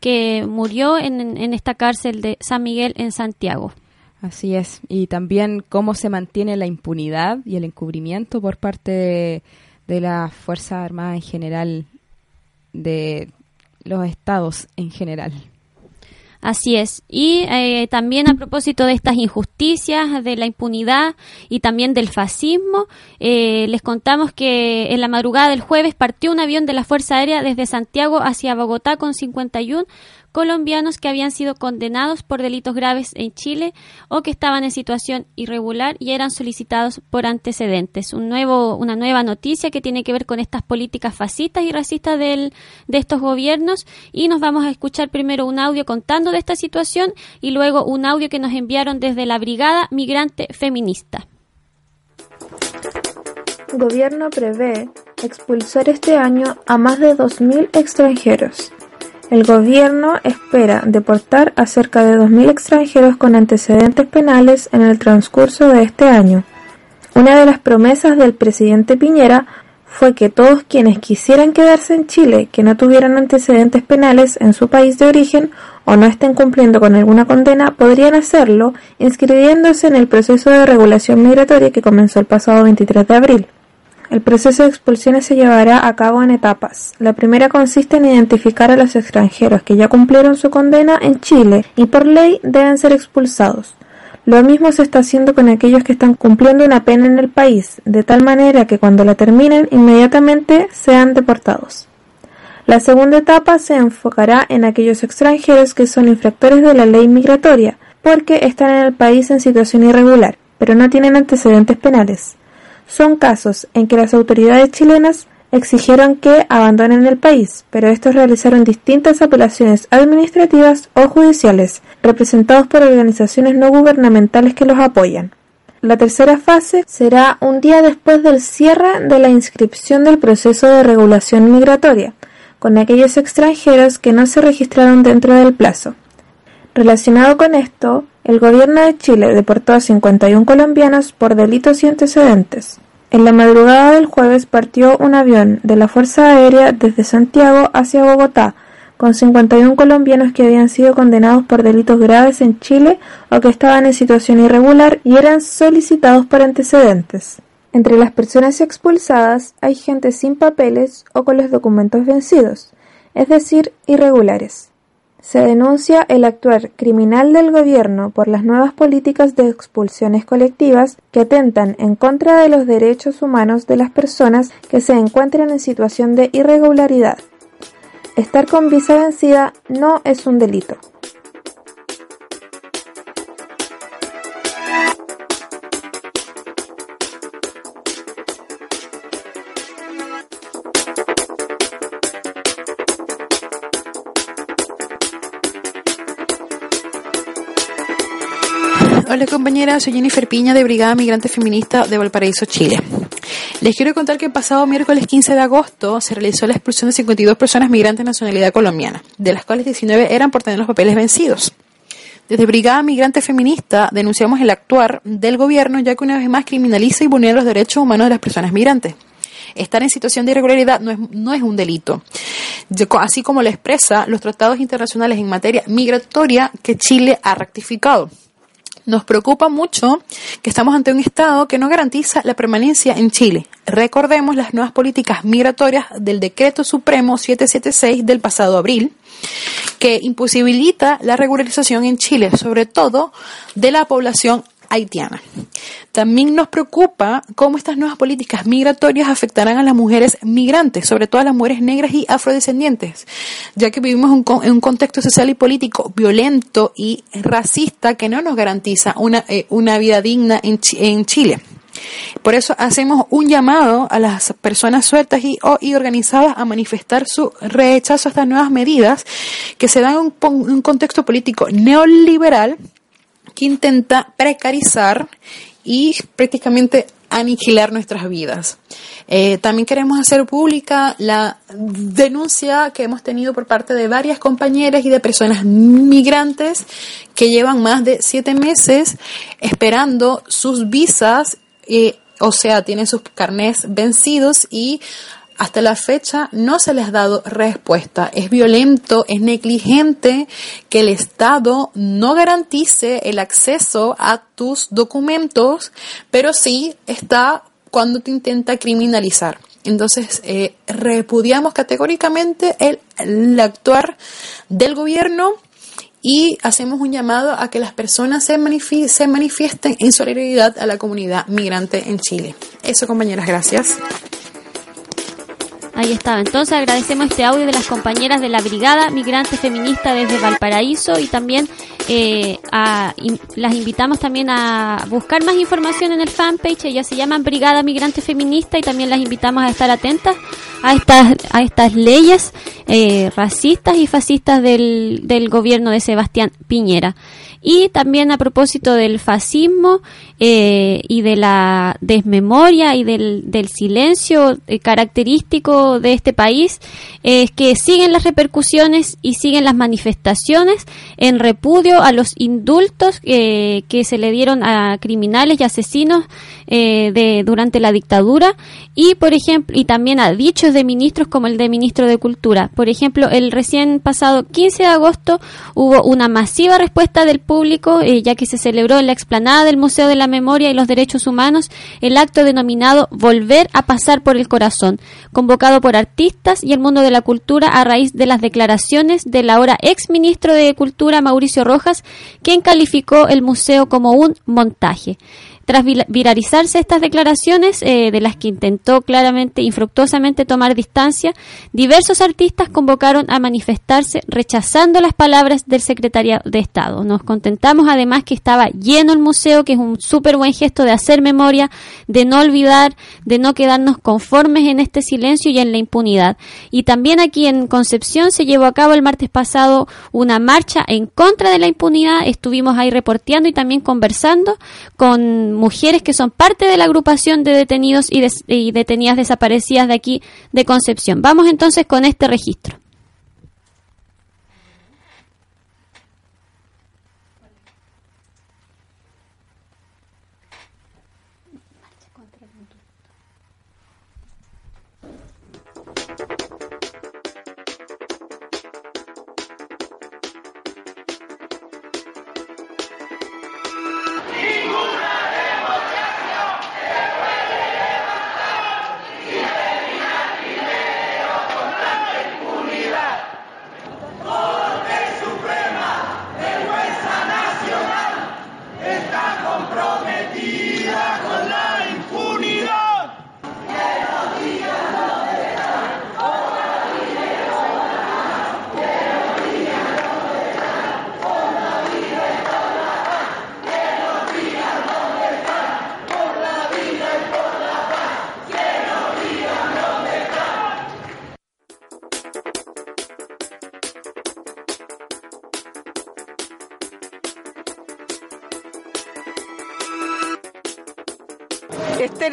que murió en, en esta cárcel de San Miguel en Santiago. Así es, y también cómo se mantiene la impunidad y el encubrimiento por parte de, de la Fuerza Armada en general, de los estados en general. Así es. Y eh, también a propósito de estas injusticias, de la impunidad y también del fascismo, eh, les contamos que en la madrugada del jueves partió un avión de la Fuerza Aérea desde Santiago hacia Bogotá con 51 colombianos que habían sido condenados por delitos graves en Chile o que estaban en situación irregular y eran solicitados por antecedentes. Un nuevo, una nueva noticia que tiene que ver con estas políticas fascistas y racistas del, de estos gobiernos y nos vamos a escuchar primero un audio contando de esta situación y luego un audio que nos enviaron desde la Brigada Migrante Feminista. Gobierno prevé expulsar este año a más de 2.000 extranjeros. El gobierno espera deportar a cerca de 2.000 extranjeros con antecedentes penales en el transcurso de este año. Una de las promesas del presidente Piñera fue que todos quienes quisieran quedarse en Chile que no tuvieran antecedentes penales en su país de origen o no estén cumpliendo con alguna condena podrían hacerlo inscribiéndose en el proceso de regulación migratoria que comenzó el pasado 23 de abril. El proceso de expulsiones se llevará a cabo en etapas. La primera consiste en identificar a los extranjeros que ya cumplieron su condena en Chile y por ley deben ser expulsados. Lo mismo se está haciendo con aquellos que están cumpliendo una pena en el país, de tal manera que cuando la terminen inmediatamente sean deportados. La segunda etapa se enfocará en aquellos extranjeros que son infractores de la ley migratoria, porque están en el país en situación irregular, pero no tienen antecedentes penales. Son casos en que las autoridades chilenas exigieron que abandonen el país, pero estos realizaron distintas apelaciones administrativas o judiciales, representados por organizaciones no gubernamentales que los apoyan. La tercera fase será un día después del cierre de la inscripción del proceso de regulación migratoria, con aquellos extranjeros que no se registraron dentro del plazo. Relacionado con esto, el gobierno de Chile deportó a 51 colombianos por delitos y antecedentes. En la madrugada del jueves partió un avión de la Fuerza Aérea desde Santiago hacia Bogotá, con 51 colombianos que habían sido condenados por delitos graves en Chile o que estaban en situación irregular y eran solicitados por antecedentes. Entre las personas expulsadas hay gente sin papeles o con los documentos vencidos, es decir, irregulares. Se denuncia el actuar criminal del gobierno por las nuevas políticas de expulsiones colectivas que atentan en contra de los derechos humanos de las personas que se encuentran en situación de irregularidad. Estar con visa vencida no es un delito. Hola compañera, soy Jennifer Piña de Brigada Migrante Feminista de Valparaíso, Chile. Les quiero contar que el pasado miércoles 15 de agosto se realizó la expulsión de 52 personas migrantes de nacionalidad colombiana, de las cuales 19 eran por tener los papeles vencidos. Desde Brigada Migrante Feminista denunciamos el actuar del gobierno ya que una vez más criminaliza y vulnera los derechos humanos de las personas migrantes. estar en situación de irregularidad no es, no es un delito. Así como lo expresa los tratados internacionales en materia migratoria que Chile ha ratificado. Nos preocupa mucho que estamos ante un Estado que no garantiza la permanencia en Chile. Recordemos las nuevas políticas migratorias del Decreto Supremo 776 del pasado abril, que imposibilita la regularización en Chile, sobre todo de la población haitiana. También nos preocupa cómo estas nuevas políticas migratorias afectarán a las mujeres migrantes, sobre todo a las mujeres negras y afrodescendientes, ya que vivimos en un contexto social y político violento y racista que no nos garantiza una, eh, una vida digna en, en Chile. Por eso hacemos un llamado a las personas sueltas y, y organizadas a manifestar su rechazo a estas nuevas medidas que se dan en un contexto político neoliberal que intenta precarizar y prácticamente aniquilar nuestras vidas. Eh, también queremos hacer pública la denuncia que hemos tenido por parte de varias compañeras y de personas migrantes que llevan más de siete meses esperando sus visas, eh, o sea, tienen sus carnés vencidos y hasta la fecha no se les ha dado respuesta. Es violento, es negligente que el Estado no garantice el acceso a tus documentos, pero sí está cuando te intenta criminalizar. Entonces, eh, repudiamos categóricamente el, actuar del gobierno y hacemos un llamado a que las personas se, se manifiesten en solidaridad a la comunidad migrante en Chile. Eso, compañeras, gracias. Ahí estaba. Entonces agradecemos este audio de las compañeras de la Brigada Migrante Feminista desde Valparaíso y también eh, las invitamos también a buscar más información en el fanpage. Ellas se llaman Brigada Migrante Feminista y también las invitamos a estar atentas a estas, a estas leyes eh, racistas y fascistas del, del gobierno de Sebastián Piñera. Y también a propósito del fascismo eh, y de la desmemoria y del, del silencio eh, característico de este país, es que siguen las repercusiones y siguen las manifestaciones en repudio a los indultos eh, que se le dieron a criminales y asesinos de, durante la dictadura y, por ejemplo, y también a dichos de ministros como el de ministro de Cultura. Por ejemplo, el recién pasado 15 de agosto hubo una masiva respuesta del público, ya que se celebró en la explanada del Museo de la Memoria y los Derechos Humanos el acto denominado Volver a pasar por el corazón, convocado por artistas y el mundo de la cultura a raíz de las declaraciones del ahora ex ministro de Cultura Mauricio Rojas, quien calificó el museo como un montaje. Tras viralizarse estas declaraciones, eh, de las que intentó claramente, infructuosamente tomar distancia, diversos artistas convocaron a manifestarse rechazando las palabras del secretario de Estado. Nos contentamos además que estaba lleno el museo, que es un súper buen gesto de hacer memoria, de no olvidar, de no quedarnos conformes en este silencio y en la impunidad. Y también aquí en Concepción se llevó a cabo el martes pasado una marcha en contra de la impunidad. Estuvimos ahí reporteando y también conversando con mujeres que son parte de la agrupación de detenidos y, detenidas desaparecidas de aquí de Concepción. Vamos entonces con este registro.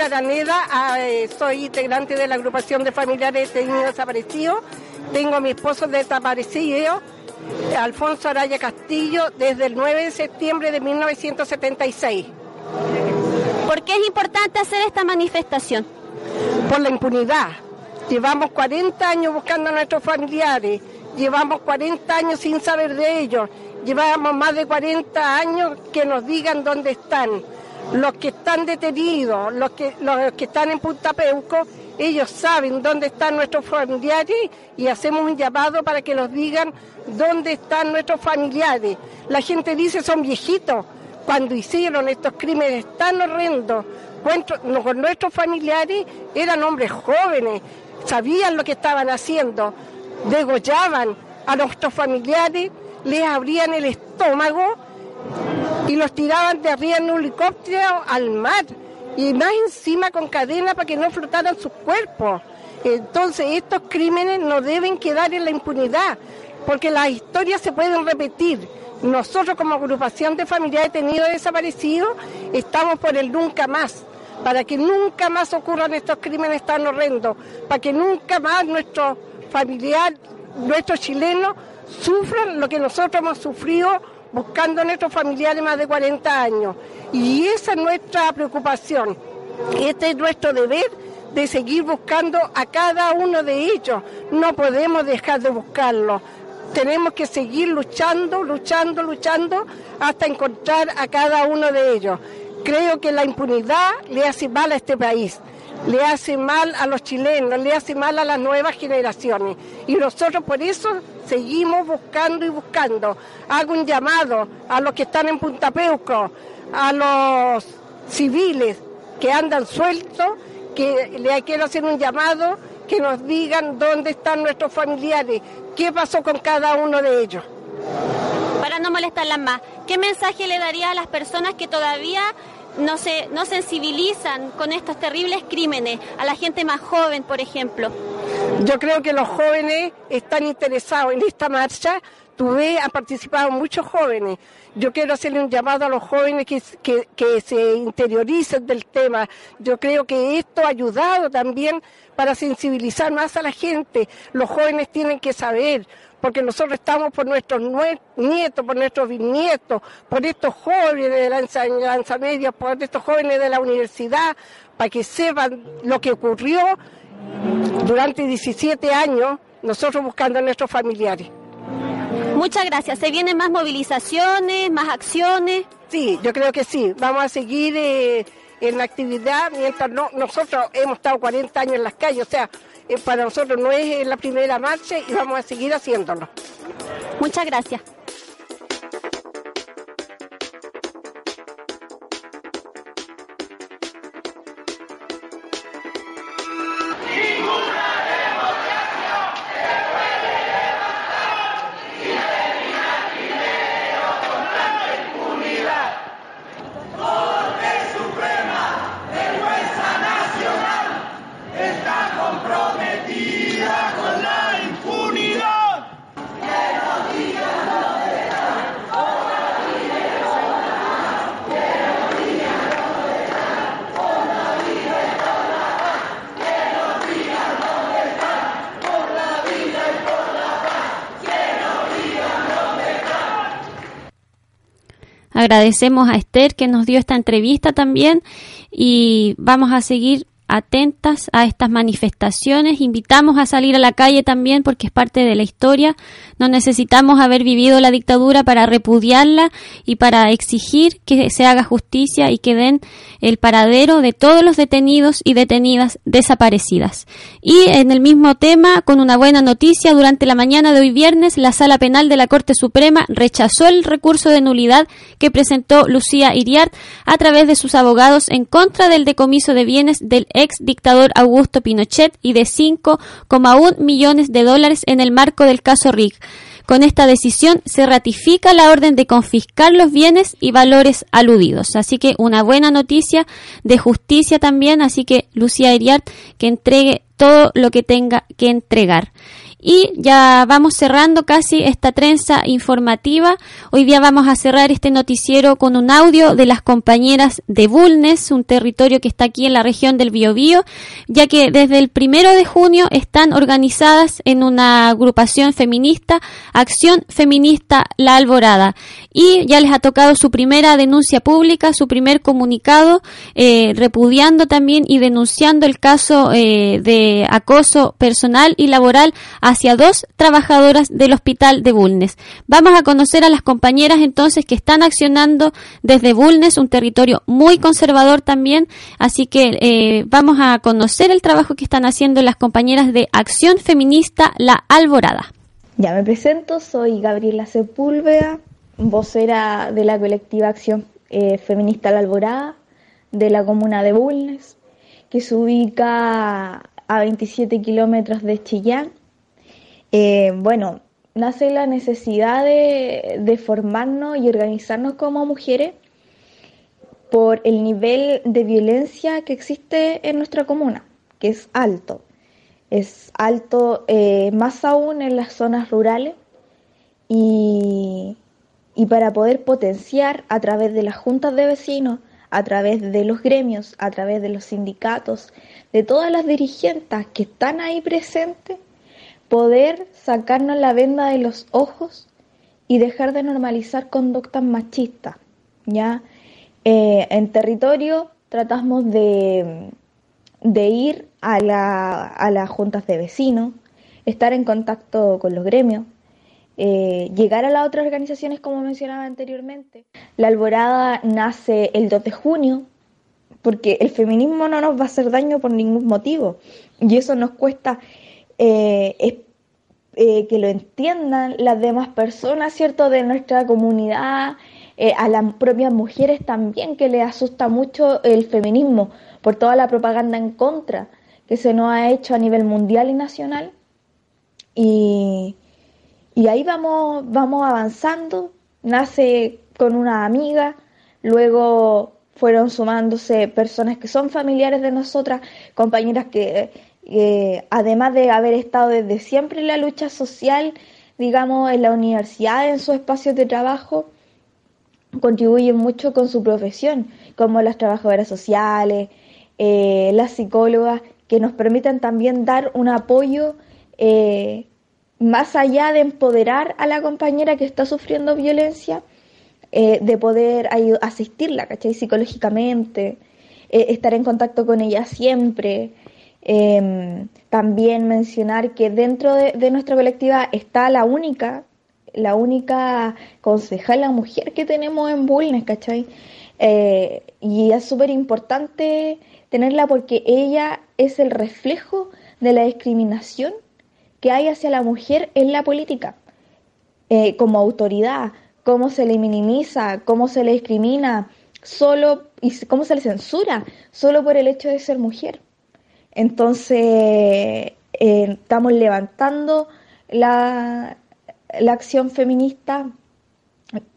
Araneda, ah, soy integrante de la agrupación de familiares de niños desaparecidos. Tengo a mi esposo desaparecido, Alfonso Araya Castillo, desde el 9 de septiembre de 1976. ¿Por qué es importante hacer esta manifestación? por la impunidad. Llevamos 40 años buscando a nuestros familiares, llevamos 40 años sin saber de ellos, llevamos más de 40 años que nos digan dónde están. Los que están detenidos, los que, los que están en Punta Peuco, ellos saben dónde están nuestros familiares y hacemos un llamado para que nos digan dónde están nuestros familiares. La gente dice son viejitos. Cuando hicieron estos crímenes tan horrendos con nuestros familiares, eran hombres jóvenes, sabían lo que estaban haciendo, degollaban a nuestros familiares, les abrían el estómago y los tiraban de arriba en un helicóptero al mar y más encima con cadena para que no flotaran sus cuerpos. Entonces estos crímenes no deben quedar en la impunidad, porque las historias se pueden repetir. Nosotros como agrupación de familiares detenidos desaparecidos estamos por el nunca más, para que nunca más ocurran estos crímenes tan horrendos, para que nunca más nuestros familiares, nuestros chilenos sufran lo que nosotros hemos sufrido buscando a nuestros familiares más de 40 años. Y esa es nuestra preocupación. Este es nuestro deber de seguir buscando a cada uno de ellos. No podemos dejar de buscarlo. Tenemos que seguir luchando, luchando, luchando hasta encontrar a cada uno de ellos. Creo que la impunidad le hace mal a este país le hace mal a los chilenos, le hace mal a las nuevas generaciones. Y nosotros por eso seguimos buscando y buscando. Hago un llamado a los que están en Punta Peuco, a los civiles que andan sueltos, que le quiero hacer un llamado que nos digan dónde están nuestros familiares, qué pasó con cada uno de ellos. Para no molestarlas más, ¿qué mensaje le daría a las personas que todavía no se no sensibilizan con estos terribles crímenes a la gente más joven, por ejemplo? Yo creo que los jóvenes están interesados en esta marcha. Tuve, han participado muchos jóvenes. Yo quiero hacerle un llamado a los jóvenes que, que, que se interioricen del tema. Yo creo que esto ha ayudado también para sensibilizar más a la gente. Los jóvenes tienen que saber porque nosotros estamos por nuestros nietos, por nuestros bisnietos, por estos jóvenes de la enseñanza media, por estos jóvenes de la universidad, para que sepan lo que ocurrió durante 17 años, nosotros buscando a nuestros familiares. Muchas gracias. ¿Se vienen más movilizaciones, más acciones? Sí, yo creo que sí. Vamos a seguir eh, en la actividad mientras no, nosotros hemos estado 40 años en las calles, o sea, eh, para nosotros no es la primera marcha y vamos a seguir haciéndolo. Muchas gracias. Agradecemos a Esther que nos dio esta entrevista también y vamos a seguir atentas a estas manifestaciones. Invitamos a salir a la calle también porque es parte de la historia. No necesitamos haber vivido la dictadura para repudiarla y para exigir que se haga justicia y que den el paradero de todos los detenidos y detenidas desaparecidas. Y en el mismo tema, con una buena noticia, durante la mañana de hoy viernes, la Sala Penal de la Corte Suprema rechazó el recurso de nulidad que presentó Lucía Iriart a través de sus abogados en contra del decomiso de bienes del ex dictador Augusto Pinochet y de 5,1 millones de dólares en el marco del caso RIG. Con esta decisión se ratifica la orden de confiscar los bienes y valores aludidos. Así que una buena noticia de justicia también. Así que Lucía Iriart que entregue todo lo que tenga que entregar. Y ya vamos cerrando casi esta trenza informativa. Hoy día vamos a cerrar este noticiero con un audio de las compañeras de Bulnes, un territorio que está aquí en la región del Biobío, ya que desde el primero de junio están organizadas en una agrupación feminista, Acción Feminista La Alborada. Y ya les ha tocado su primera denuncia pública, su primer comunicado, eh, repudiando también y denunciando el caso eh, de acoso personal y laboral hacia dos trabajadoras del hospital de Bulnes. Vamos a conocer a las compañeras entonces que están accionando desde Bulnes, un territorio muy conservador también, así que eh, vamos a conocer el trabajo que están haciendo las compañeras de Acción Feminista La Alborada. Ya me presento, soy Gabriela Sepúlveda, vocera de la colectiva Acción eh, Feminista La Alborada de la comuna de Bulnes, que se ubica a 27 kilómetros de Chillán eh, bueno, nace la necesidad de, formarnos y organizarnos como mujeres por el nivel de violencia que existe en nuestra comuna, que es alto. Es alto eh, más aún en las zonas rurales y, y para poder potenciar a través de las juntas de vecinos, a través de los gremios, a través de los sindicatos, de todas las dirigentes que están ahí presentes, poder sacarnos la venda de los ojos y dejar de normalizar conductas machistas. ¿ya? Eh, en territorio tratamos de, de ir a, la, a, las juntas de vecinos, estar en contacto con los gremios, eh, llegar a las otras organizaciones como mencionaba anteriormente. La alborada nace el 2 de junio, porque el feminismo no nos va a hacer daño por ningún motivo, y eso nos cuesta eh, eh, que lo entiendan las demás personas, ¿cierto?, de nuestra comunidad, eh, a las propias mujeres también, que les asusta mucho el feminismo por toda la propaganda en contra que se nos ha hecho a nivel mundial y nacional. Y, y ahí vamos, vamos avanzando, nace con una amiga, luego fueron sumándose personas que son familiares de nosotras, compañeras que además de haber estado desde siempre en la lucha social, digamos, en la universidad, en sus espacios de trabajo, contribuyen mucho con su profesión, como las trabajadoras sociales, eh, las psicólogas, que nos permiten también dar un apoyo eh, más allá de empoderar a la compañera que está sufriendo violencia, eh, de poder asistirla, ¿cachai? Psicológicamente, estar en contacto con ella siempre, Em, también mencionar que dentro de, nuestra colectiva está la única, la única concejala mujer que tenemos en Bulnes, ¿cachai? Eh, y es súper importante tenerla porque ella es el reflejo de la discriminación que hay hacia la mujer en la política, eh, como autoridad, cómo se le minimiza, cómo se le discrimina, solo y cómo se le censura solo por el hecho de ser mujer. Entonces, eh, estamos levantando la, acción feminista,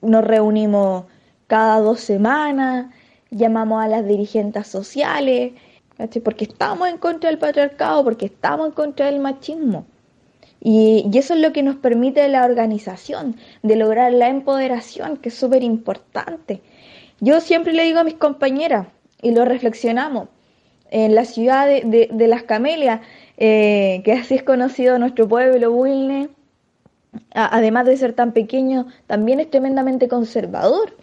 nos reunimos cada dos semanas, llamamos a las dirigentes sociales, porque estamos en contra del patriarcado, porque estamos en contra del machismo. Y, y, eso es lo que nos permite la organización, de lograr la empoderación, que es súper importante. Yo siempre le digo a mis compañeras, y lo reflexionamos, en la ciudad de, las Camelias, eh, que así es conocido nuestro pueblo, Wilne, además de ser tan pequeño, también es tremendamente conservador.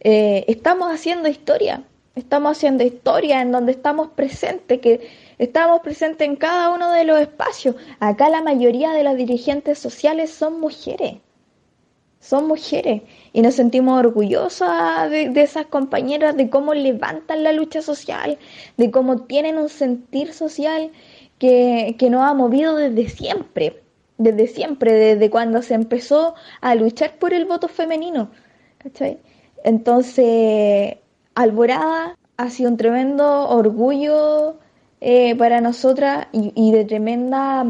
Eh, estamos haciendo historia, estamos haciendo historia en donde estamos presentes, que estamos presentes en cada uno de los espacios. Acá la mayoría de las dirigentes sociales son mujeres son mujeres y nos sentimos orgullosas de, esas compañeras, de cómo levantan la lucha social, de cómo tienen un sentir social que, que nos ha movido desde siempre, desde siempre, desde cuando se empezó a luchar por el voto femenino. Entonces, Alborada ha sido un tremendo orgullo eh, para nosotras y, y de tremenda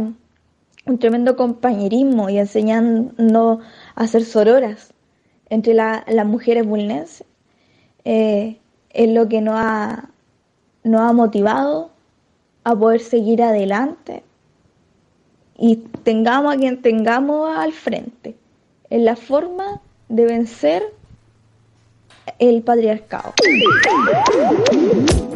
un tremendo compañerismo y enseñando a ser sororas entre las mujeres vulnerables, eh, es lo que nos ha, ha motivado a poder seguir adelante y tengamos a quien tengamos al frente. Es la forma de vencer el patriarcado.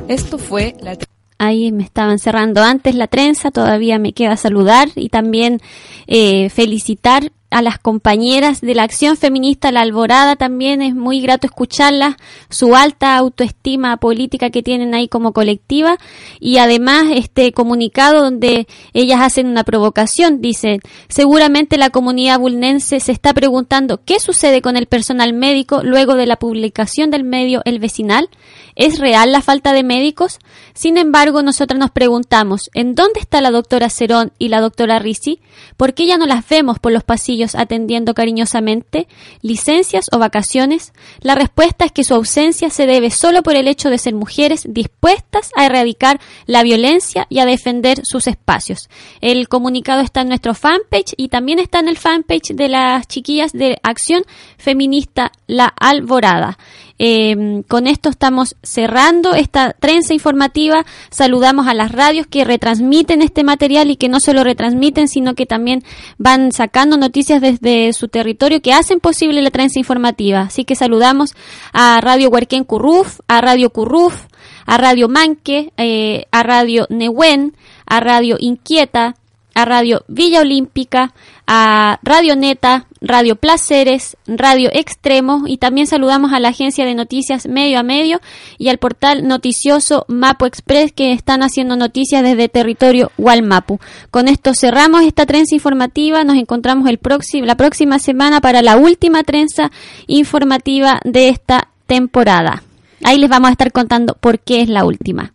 Esto fue la Ahí me estaban cerrando antes la trenza, todavía me queda saludar y también eh, felicitar a las compañeras de la acción feminista La Alborada también es muy grato escucharlas, su alta autoestima política que tienen ahí como colectiva y además este comunicado donde ellas hacen una provocación, dice, seguramente la comunidad bulnense se está preguntando qué sucede con el personal médico luego de la publicación del medio El Vecinal, ¿es real la falta de médicos? Sin embargo, nosotros nos preguntamos, ¿en dónde está la doctora Cerón y la doctora Risi? ¿Por qué ya no las vemos por los pasillos atendiendo cariñosamente, licencias o vacaciones? La respuesta es que su ausencia se debe solo por el hecho de ser mujeres dispuestas a erradicar la violencia y a defender sus espacios. El comunicado está en nuestro fanpage y también está en el fanpage de las chiquillas de Acción Feminista La Alborada. Eh, con esto estamos cerrando esta trenza informativa. Saludamos a las radios que retransmiten este material y que no solo retransmiten, sino que también van sacando noticias desde su territorio que hacen posible la trenza informativa. Así que saludamos a Radio Huerquén Curruf, a Radio Curruf, a Radio Manque, eh, a Radio Nehuen, a Radio Inquieta, a Radio Villa Olímpica, a Radio Neta, Radio Placeres, Radio Extremo y también saludamos a la agencia de noticias Medio a Medio y al portal noticioso Mapo Express que están haciendo noticias desde territorio Walmapu. Con esto cerramos esta trenza informativa, nos encontramos el próximo, la próxima semana para la última trenza informativa de esta temporada. Ahí les vamos a estar contando por qué es la última.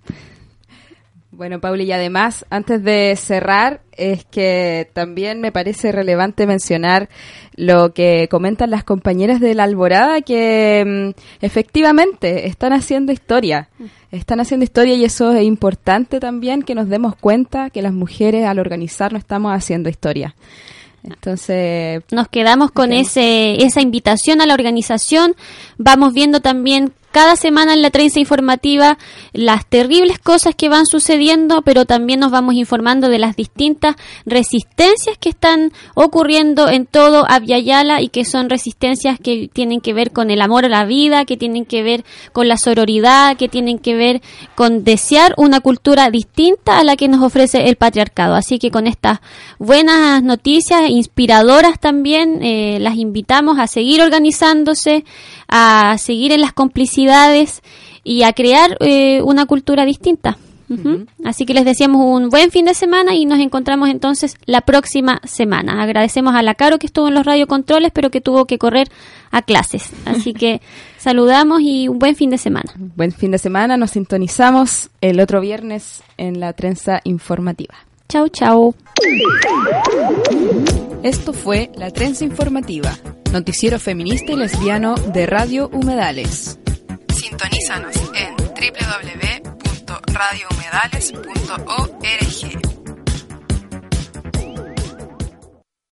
Bueno, Pauli, y además, antes de cerrar, es que también me parece relevante mencionar lo que comentan las compañeras de la Alborada, que mm, efectivamente están haciendo historia. Están haciendo historia y eso es importante también que nos demos cuenta que las mujeres al organizarnos estamos haciendo historia. Entonces, nos quedamos con ese esa invitación a la organización. Vamos viendo también cada semana en la trenza informativa las terribles cosas que van sucediendo, pero también nos vamos informando de las distintas resistencias que están ocurriendo en todo Aviala y que son resistencias que tienen que ver con el amor a la vida, que tienen que ver con la sororidad, que tienen que ver con desear una cultura distinta a la que nos ofrece el patriarcado. Así que con estas buenas noticias, inspiradoras también, eh, las invitamos a seguir organizándose, a seguir en las complicidades y a crear eh, una cultura distinta. Así que les deseamos un buen fin de semana y nos encontramos entonces la próxima semana. Agradecemos a la Caro que estuvo en los radiocontroles, pero que tuvo que correr a clases. Así que saludamos y un buen fin de semana. Buen fin de semana, nos sintonizamos el otro viernes en la trenza informativa. Chau, chau. Esto fue La Trenza Informativa, noticiero feminista y lesbiano de Radio Humedales. Sintonízanos en www.radiohumedales.org.